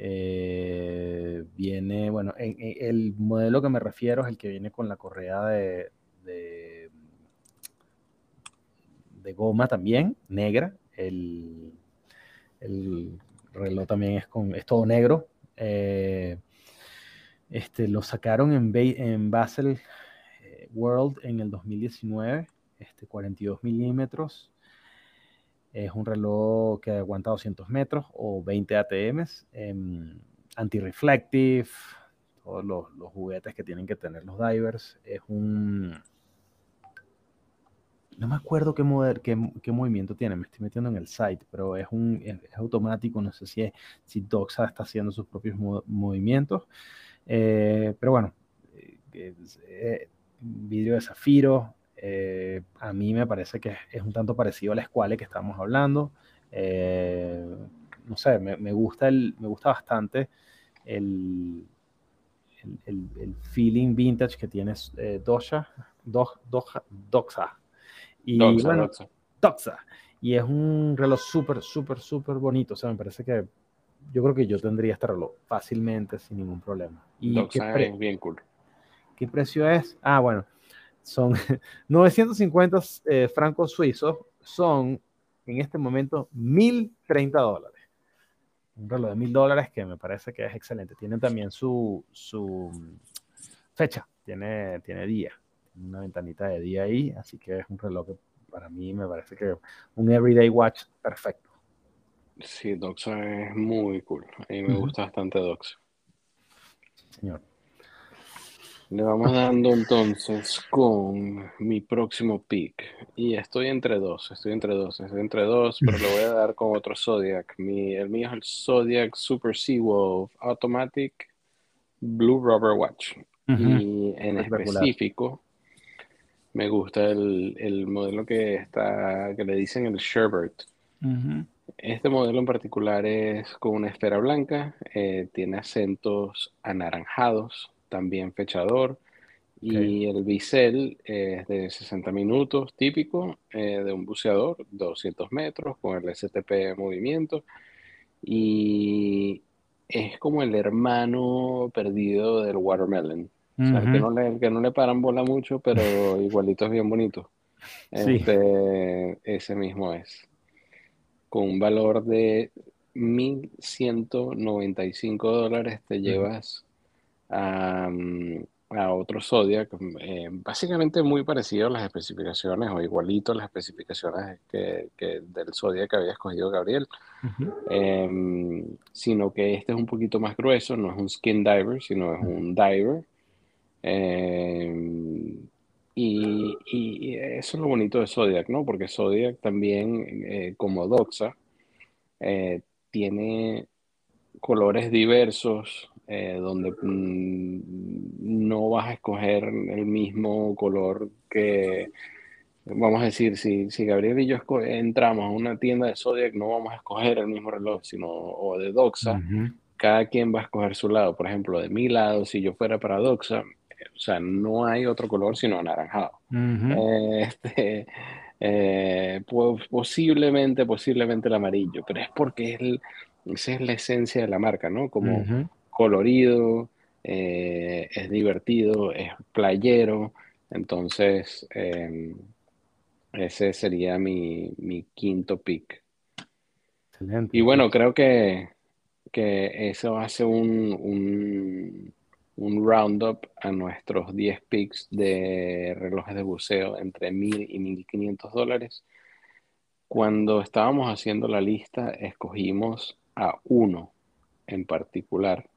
eh, viene, bueno, el modelo que me refiero es el que viene con la correa de, de, goma también, negra. El, el, reloj también es, con, es todo negro. Eh, este, lo sacaron en, en Basel eh, World en el 2019, este, 42 milímetros. Es un reloj que aguanta 200 metros o 20 ATMs, eh, anti-reflective, todos los, juguetes que tienen que tener los divers. Es un... No me acuerdo qué, qué, movimiento tiene, me estoy metiendo en el site, pero es, un, es, automático, no sé si, si Doxa está haciendo sus propios movimientos. Eh, pero bueno, eh, eh, vidrio de zafiro, eh, a mí me parece que es un tanto parecido a la escuela que estamos hablando. Eh, no sé, me, gusta el, me gusta bastante el, el, feeling vintage que tiene eh, Dosha, Doxa. Y, Doxa, Y es un reloj súper, súper, súper bonito. O sea, me parece que yo creo que yo tendría este reloj fácilmente, sin ningún problema. Y Doxa es bien cool. ¿Qué precio es? Ah, bueno, son 950 eh, francos suizos, son en este momento 1030 dólares. Un reloj de 1000 dólares que me parece que es excelente. Tiene también su, su fecha, tiene, tiene día, una ventanita de día ahí, así que es un reloj que para mí me parece que un everyday watch perfecto. Sí, Doxa es muy cool. A mí me gusta bastante Doxa. Señor. Le vamos dando entonces con mi próximo pick. Y estoy entre dos, estoy entre dos, estoy entre dos, pero lo voy a dar con otro Zodiac. Mi, el mío es el Zodiac Super Seawolf Automatic Blue Rubber Watch. Y en específico, me gusta el, modelo que está, que le dicen el Sherbert. Este modelo en particular es con una esfera blanca, eh, tiene acentos anaranjados, también fechador. Y el bisel es de 60 minutos, típico, eh, de un buceador, 200 metros, con el STP movimiento. Y es como el hermano perdido del watermelon. O sea, que no, le, que no le paran bola mucho, pero igualito es bien bonito. Este, ese mismo es. Con un valor de 1.195 dólares te llevas a, a otro Zodiac, eh, básicamente muy parecido a las especificaciones o igualito a las especificaciones que, que del Zodiac que había escogido Gabriel, em, sino que este es un poquito más grueso, no es un skin diver, sino es un diver. Em, y, y, eso es lo bonito de Zodiac, ¿no? Porque Zodiac también, eh, como Doxa, eh, tiene colores diversos eh, donde mm, no vas a escoger el mismo color que, vamos a decir, si, si Gabriel y yo entramos a una tienda de Zodiac, no vamos a escoger el mismo reloj, sino o de Doxa. Cada quien va a escoger su lado. Por ejemplo, de mi lado, si yo fuera para Doxa, o sea, no hay otro color sino anaranjado. este, eh, posiblemente, posiblemente el amarillo, pero es porque es esa es la esencia de la marca, ¿no? Como colorido, eh, es divertido, es playero, entonces em, ese sería mi, quinto pick. Excelente. Y bueno, creo que, que eso hace un, un, un roundup a nuestros 10 picks de relojes de buceo entre 1000 y 1500 dólares. Cuando estábamos haciendo la lista, escogimos a uno en particular,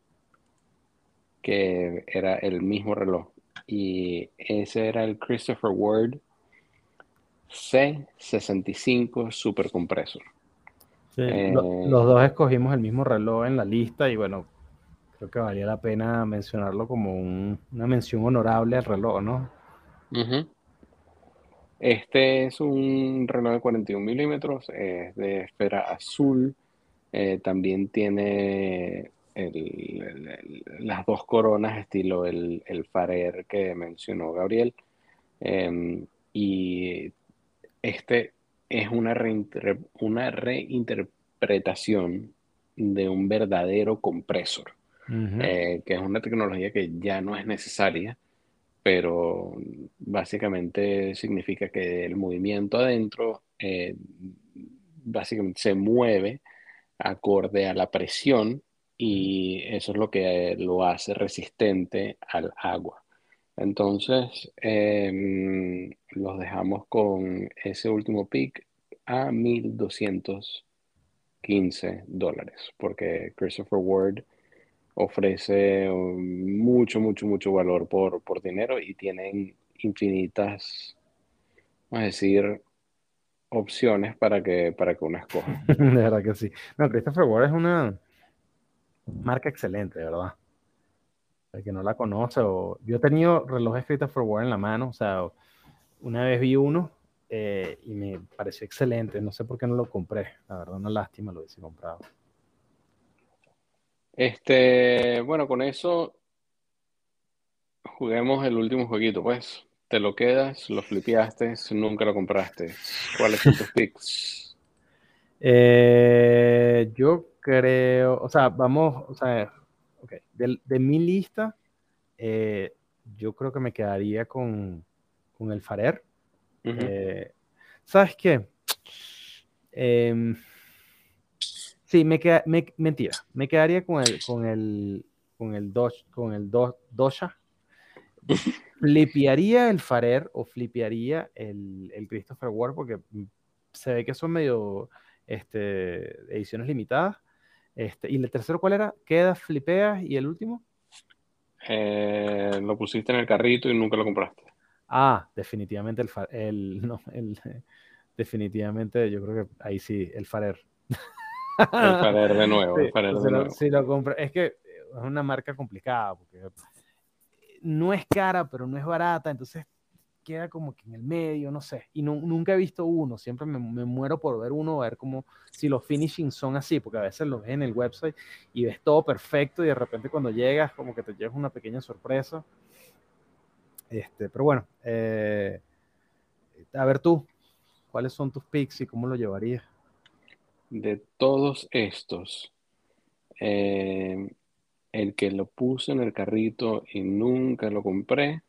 que era el mismo reloj. Y ese era el Christopher Ward C65 Super Compressor. Eh, los dos escogimos el mismo reloj en la lista y bueno, creo que valía la pena mencionarlo como una mención honorable al reloj, ¿no? Este es un reloj de 41 milímetros, es de esfera azul, eh, también tiene las dos coronas estilo el, el Farer que mencionó Gabriel. Em, y este es una, una reinterpretación de un verdadero compresor, eh, que es una tecnología que ya no es necesaria, pero básicamente significa que el movimiento adentro eh, básicamente se mueve acorde a la presión y eso es lo que lo hace resistente al agua. Entonces, em, los dejamos con ese último pick a 1.215 dólares, porque Christopher Ward ofrece mucho, mucho, mucho valor por, por dinero y tienen infinitas, vamos a decir, opciones para que, para que uno escoja. de verdad que sí. No, Christopher Ward es una marca excelente, verdad. El que no la conoce, yo he tenido relojes Christopher Ward en la mano, o sea, una vez vi uno eh, y me pareció excelente. No sé por qué no lo compré, la verdad, una lástima lo hubiese comprado. Este, bueno, con eso juguemos el último jueguito, pues te lo quedas, lo flipeaste, nunca lo compraste. ¿Cuáles son tus picks? Eh, yo creo, o sea, vamos, o sea, okay. de, mi lista, eh, yo creo que me quedaría con, con el Farer. Eh, ¿Sabes qué? Em, sí, me queda, mentira, me quedaría con el, con el, con el, con el Dosha flipearía el Farer o flipearía el, el, Christopher Ward porque se ve que son medio este, ediciones limitadas. Este, ¿Y el tercero cuál era? ¿Queda, flipeas y el último? Eh, lo pusiste en el carrito y nunca lo compraste. Ah, definitivamente el, el, no, el definitivamente yo creo que ahí sí, el Farer. El Farer de nuevo, el Farer de nuevo. Sí, lo compré. Es que es una marca complicada porque no es cara, pero no es barata, entonces queda como que en el medio, no sé. Y nunca he visto uno, siempre me, muero por ver uno, ver como si los finishing son así, porque a veces los ves en el website y ves todo perfecto y de repente cuando llegas como que te llevas una pequeña sorpresa. Este, pero bueno, eh, a ver tú, ¿cuáles son tus picks y cómo lo llevarías? De todos estos, eh, el que lo puse en el carrito y nunca lo compré,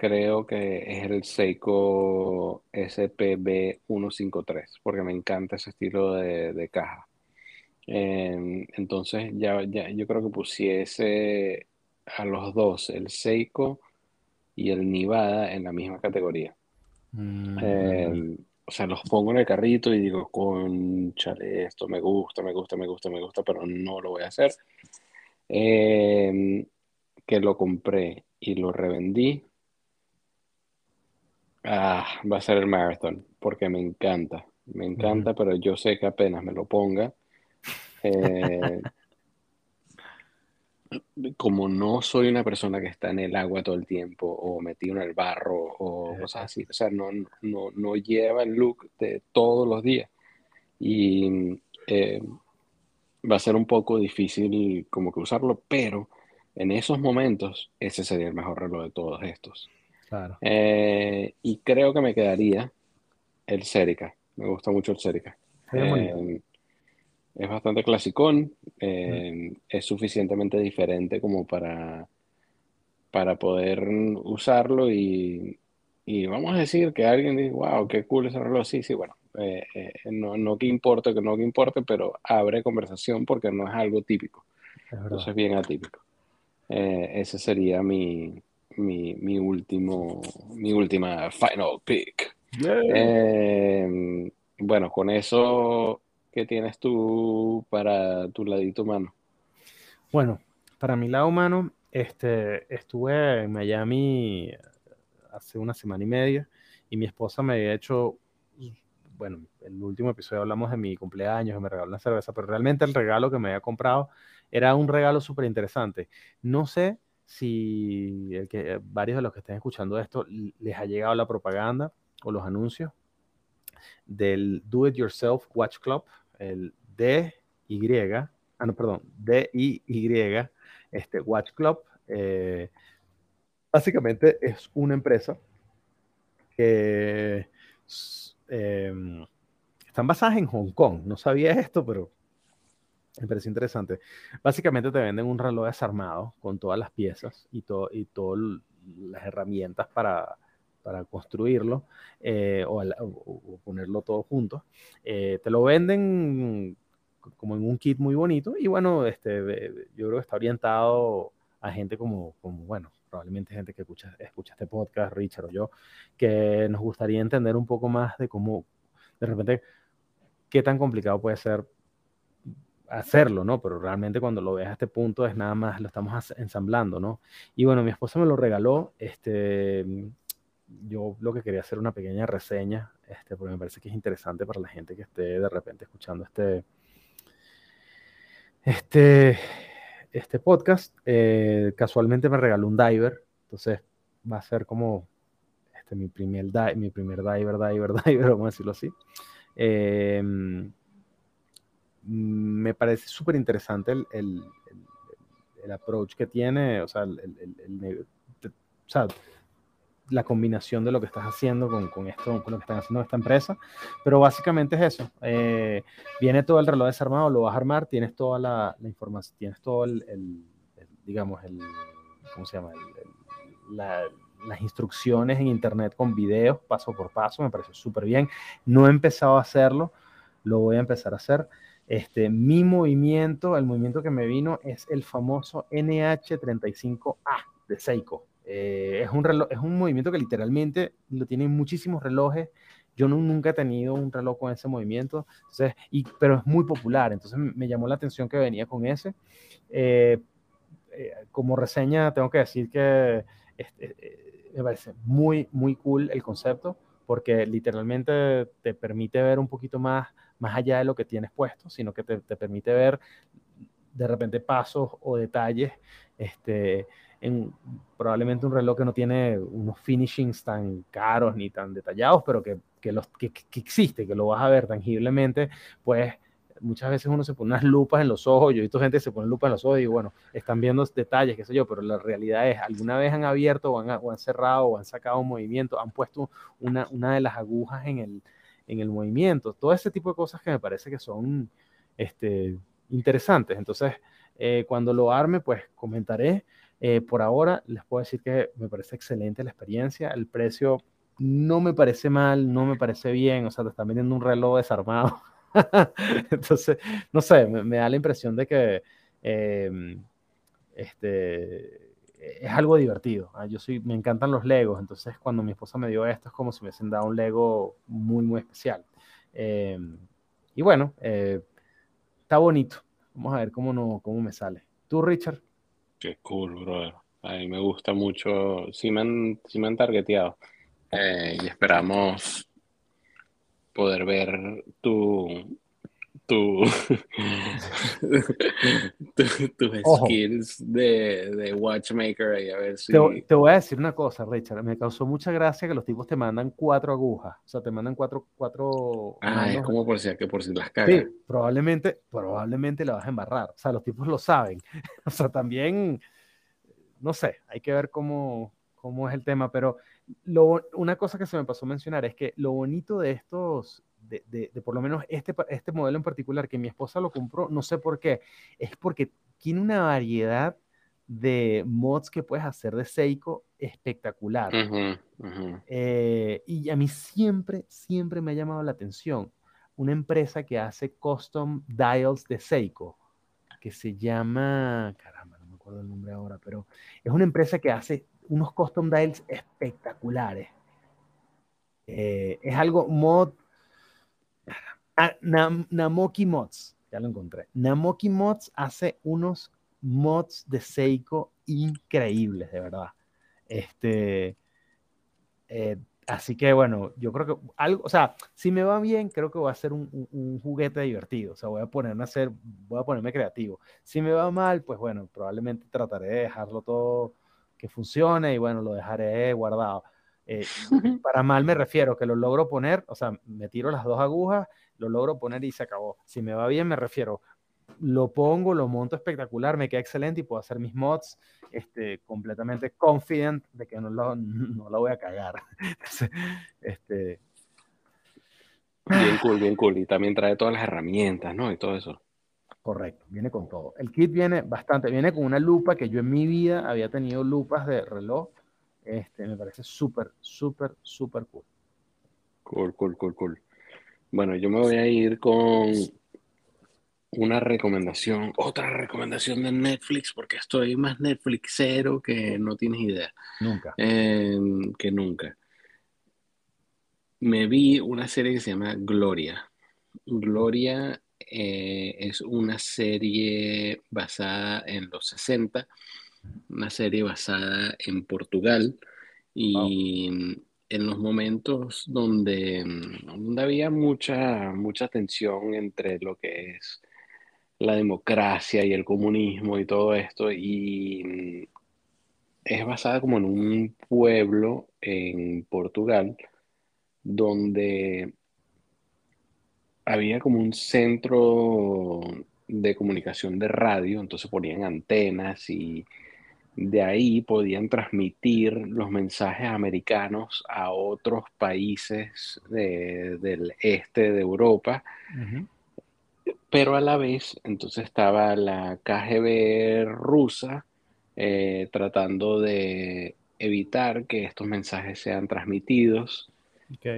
creo que es el Seiko SPB 153, porque me encanta ese estilo de, caja. Entonces, ya, ya, yo creo que pusiese a los dos, el Seiko y el Nivada, en la misma categoría. Mm. O sea, los pongo en el carrito y digo, conchale, esto me gusta, me gusta, me gusta, me gusta, pero no lo voy a hacer. Em, que lo compré y lo revendí, ah, va a ser el marathon, porque me encanta, me encanta, pero yo sé que apenas me lo ponga, eh, como no soy una persona que está en el agua todo el tiempo o metido en el barro o cosas así, o sea, no, no, no lleva el look de todos los días. Y eh, va a ser un poco difícil como que usarlo, pero en esos momentos ese sería el mejor reloj de todos estos. Claro. Eh, y creo que me quedaría el Cerica. Me gusta mucho el Cerica. Eh, es bastante clasicón, eh, es suficientemente diferente como para, para poder usarlo y, y, vamos a decir que alguien dice, wow, qué cool ese reloj. Sí, sí, bueno, eh, eh, no, no que importe, que no que importe, pero abre conversación porque no es algo típico. Entonces es bien atípico. ese sería mi, mi, mi, último, mi última final pick. bueno, con eso ¿Qué tienes tú para tu ladito humano? Bueno, para mi lado humano, este, estuve en Miami hace una semana y media y mi esposa me había hecho, bueno, el último episodio hablamos de mi cumpleaños, que me regaló una cerveza, pero realmente el regalo que me había comprado era un regalo súper interesante. No sé si varios de los que estén escuchando esto les ha llegado la propaganda o los anuncios del Do It Yourself Watch Club el DY, ah, no, perdón, DIY, este, Watch Club, eh, básicamente es una empresa que em, están basadas en Hong Kong. No sabía esto, pero me parece interesante. Básicamente te venden un reloj desarmado con todas las piezas y, todo, y todas las herramientas para, para construirlo eh, o, ponerlo todo junto. Eh, te lo venden como en un kit muy bonito y bueno, este, yo creo que está orientado a gente como, como bueno, probablemente gente que escucha, escucha este podcast, Richard o yo, que nos gustaría entender un poco más de cómo, de repente, qué tan complicado puede ser hacerlo, ¿no? Pero realmente cuando lo ves a este punto es nada más, lo estamos ensamblando, ¿no? Y bueno, mi esposa me lo regaló, este, yo lo que quería hacer una pequeña reseña, este, porque me parece que es interesante para la gente que esté de repente escuchando este, este, este podcast. Eh, casualmente me regaló un diver, entonces va a ser como este, mi, primer mi primer diver, diver, diver, vamos a decirlo así. Em, me parece súper interesante el, el, el, approach que tiene, o sea, el, o sea, la combinación de lo que estás haciendo con, con, esto, con lo que están haciendo esta empresa. Pero básicamente es eso. Eh, viene todo el reloj desarmado, lo vas a armar, tienes toda la, la información, tienes todo el, digamos, el, ¿cómo se llama? las instrucciones en internet con videos paso por paso, me parece súper bien. No he empezado a hacerlo, lo voy a empezar a hacer. Este, mi movimiento, el movimiento que me vino es el famoso NH35A de Seiko. Eh, es, un reloj, es un movimiento que literalmente lo tienen muchísimos relojes. Yo nunca he tenido un reloj con ese movimiento, entonces, y, pero es muy popular. Entonces me llamó la atención que venía con ese. Eh, eh, como reseña, tengo que decir que este, me parece muy, muy cool el concepto, porque literalmente te permite ver un poquito más, más allá de lo que tienes puesto, sino que te, te permite ver de repente pasos o detalles este, en probablemente un reloj que no tiene unos finishings tan caros ni tan detallados, pero que, que, los, que, que existe, que lo vas a ver tangiblemente, pues muchas veces uno se pone unas lupas en los ojos, yo he visto gente que se pone lupas en los ojos y bueno, están viendo detalles, qué sé yo, pero la realidad es, alguna vez han abierto o han, han cerrado o han sacado un movimiento, han puesto una, una de las agujas en el, en el movimiento, todo ese tipo de cosas que me parece que son este, interesantes. Entonces, eh, cuando lo arme, pues comentaré eh, por ahora les puedo decir que me parece excelente la experiencia. El precio no me parece mal, no me parece bien. O sea, te están vendiendo un reloj desarmado. Entonces, no sé, me, da la impresión de que em, este, es algo divertido. ¿ah? Yo soy, me encantan los Legos. Entonces, cuando mi esposa me dio esto, es como si me hubiesen dado un Lego muy, muy especial. Em, y bueno, eh, está bonito. Vamos a ver cómo, no, cómo me sale. ¿Tú, Richard? Qué cool, brother. A mí me gusta mucho. Sí me han, sí me han. Eh, y esperamos poder ver tu, tu, tus skills de, de, watchmaker ahí a ver si... Te, voy a decir una cosa, Richard. Me causó mucha gracia que los tipos te mandan cuatro agujas. O sea, te mandan cuatro... cuatro ah, es como por si, que por si las cagas. Sí, probablemente, probablemente la vas a embarrar. O sea, los tipos lo saben. O sea, también... No sé, hay que ver cómo, cómo es el tema, pero lo, una cosa que se me pasó a mencionar es que lo bonito de estos de, por lo menos este, este modelo en particular, que mi esposa lo compró, no sé por qué, es porque tiene una variedad de mods que puedes hacer de Seiko espectacular. Eh, y a mí siempre, siempre me ha llamado la atención una empresa que hace custom dials de Seiko, que se llama, caramba, no me acuerdo el nombre ahora, pero es una empresa que hace unos custom dials espectaculares. Eh, es algo mod Ah, Namoki Mods, ya lo encontré. Namoki Mods hace unos mods de Seiko increíbles, de verdad. Este, eh, así que bueno, yo creo que algo, o sea, si me va bien, creo que voy a hacer un, juguete divertido. O sea, voy a ponerme a hacer, voy a ponerme creativo. Si me va mal, pues bueno, probablemente trataré de dejarlo todo que funcione y bueno, lo dejaré guardado. Eh, para mal me refiero que lo logro poner, o sea, me tiro las dos agujas lo logro poner y se acabó. Si me va bien, me refiero, lo pongo, lo monto espectacular, me queda excelente y puedo hacer mis mods este, completamente confident de que no lo, no lo voy a cagar. este... Bien cool, bien cool. Y también trae todas las herramientas, ¿no? Y todo eso. Correcto, viene con todo. El kit viene bastante, viene con una lupa que yo en mi vida había tenido lupas de reloj. Este, me parece súper, súper, súper cool. Cool, cool, cool, cool. Bueno, yo me voy a ir con una recomendación, otra recomendación de Netflix, porque estoy más Netflixero que no tienes idea. Nunca. Em, que nunca. Me vi una serie que se llama Gloria. Gloria eh, es una serie basada en los 60, una serie basada en Portugal y en los momentos donde, mm, donde había mucha, mucha tensión entre lo que es la democracia y el comunismo y todo esto, y mm, es basada como en un pueblo en Portugal donde había como un centro de comunicación de radio, entonces ponían antenas y de ahí podían transmitir los mensajes americanos a otros países del este de Europa. Pero a la vez, entonces estaba la KGB rusa eh, tratando de evitar que estos mensajes sean transmitidos.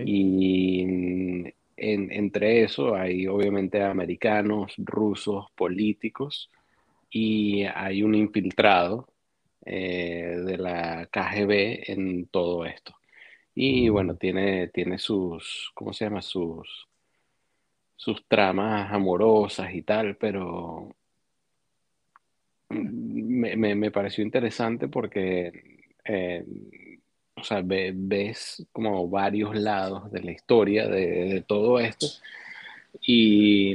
Y entre eso hay obviamente americanos, rusos, políticos, y hay un infiltrado eh, de la KGB en todo esto. Y bueno, tiene, tiene sus, ¿cómo se llama? Sus, sus tramas amorosas y tal, pero me, me, pareció interesante porque, eh, o sea, ves como varios lados de la historia de, de todo esto y,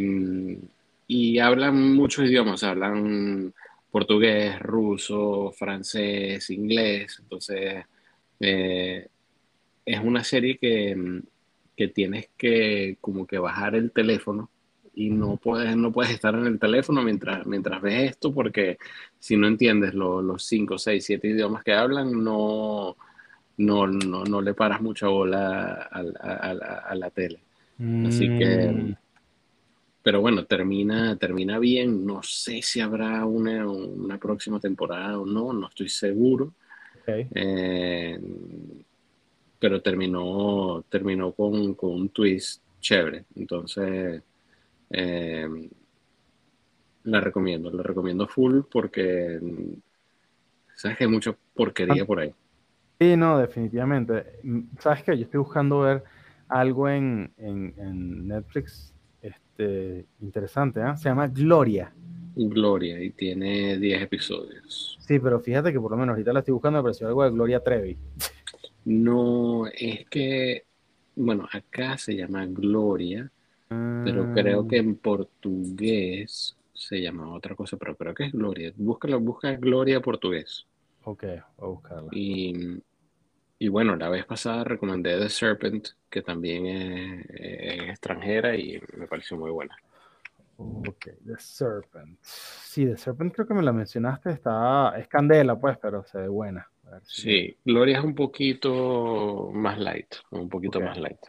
y hablan muchos idiomas, hablan portugués, ruso, francés, inglés. Entonces, eh, es una serie que, que, tienes que como que bajar el teléfono y no puedes, no puedes estar en el teléfono mientras, mientras ves esto porque si no entiendes los 5, 6, 7 idiomas que hablan, no, no, no, le paras mucha bola a, la tele. Así que mm pero bueno, termina, termina bien. No sé si habrá una, una próxima temporada o no, no estoy seguro. Eh, pero terminó, terminó con, con, un twist chévere. Entonces, eh, la recomiendo, la recomiendo full porque sabes que hay mucha porquería por ahí. Sí, no, definitivamente. Sabes que yo estoy buscando ver algo en, en, en Netflix este, interesante, ¿eh? Se llama Gloria. Gloria, y tiene 10 episodios. Sí, pero fíjate que por lo menos ahorita la estoy buscando, me pareció algo de Gloria Trevi. No, es que, bueno, acá se llama Gloria, pero creo que en portugués se llama otra cosa, pero creo que es Gloria. Busca Gloria portugués. Ok, voy a buscarla. Y, y bueno, la vez pasada recomendé The Serpent, que también es, es extranjera y me pareció muy buena. Ok, The Serpent. Sí, The Serpent creo que me la mencionaste, está, es candela pues, pero se ve buena. Si- Sí, Gloria es un poquito más light, un poquito más light.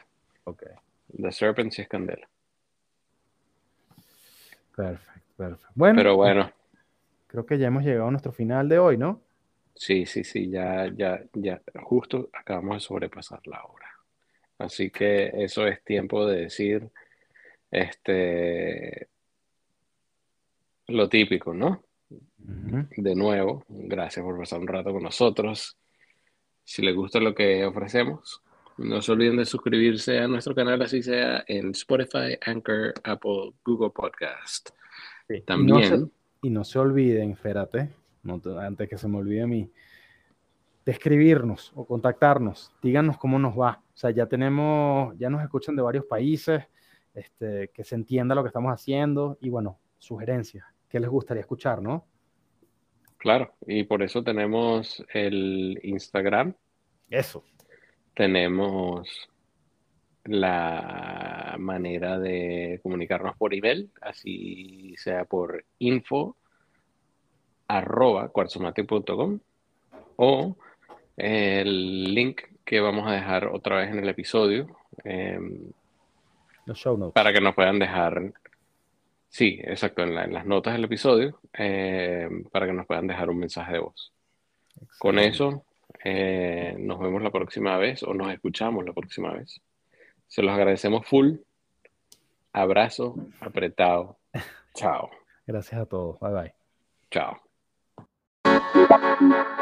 Ok, The Serpent sí es candela. perfecto, perfecto. Bueno, Pero bueno, creo que ya hemos llegado a nuestro final de hoy, ¿no? Sí, sí, sí, ya, ya, ya, justo acabamos de sobrepasar la hora. Así que eso es tiempo de decir, este, lo típico, ¿no? De nuevo, gracias por pasar un rato con nosotros. Si les gusta lo que ofrecemos, no se olviden de suscribirse a nuestro canal, así sea en Spotify, Anchor, Apple, Google Podcast. Sí, y no También, se- Y no se olviden, espérate, no te- antes que se me olvide a mí, de escribirnos o contactarnos. Díganos cómo nos va. O sea, ya tenemos, ya nos escuchan de varios países, este, que se entienda lo que estamos haciendo y bueno, sugerencias. ¿Qué les gustaría escuchar, no? claro, y por eso tenemos el Instagram, Eso. tenemos la manera de comunicarnos por email, así sea por info arroba cuarzomate.com o el link que vamos a dejar otra vez en el episodio eh, Los show notes. para que nos puedan dejar, sí, exacto, en, la- en las notas del episodio, eh, para que nos puedan dejar un mensaje de voz. Con eso, eh, nos vemos la próxima vez o nos escuchamos la próxima vez. Se los agradecemos full. Abrazo apretado. Chao. Gracias a todos. Bye bye. Chao.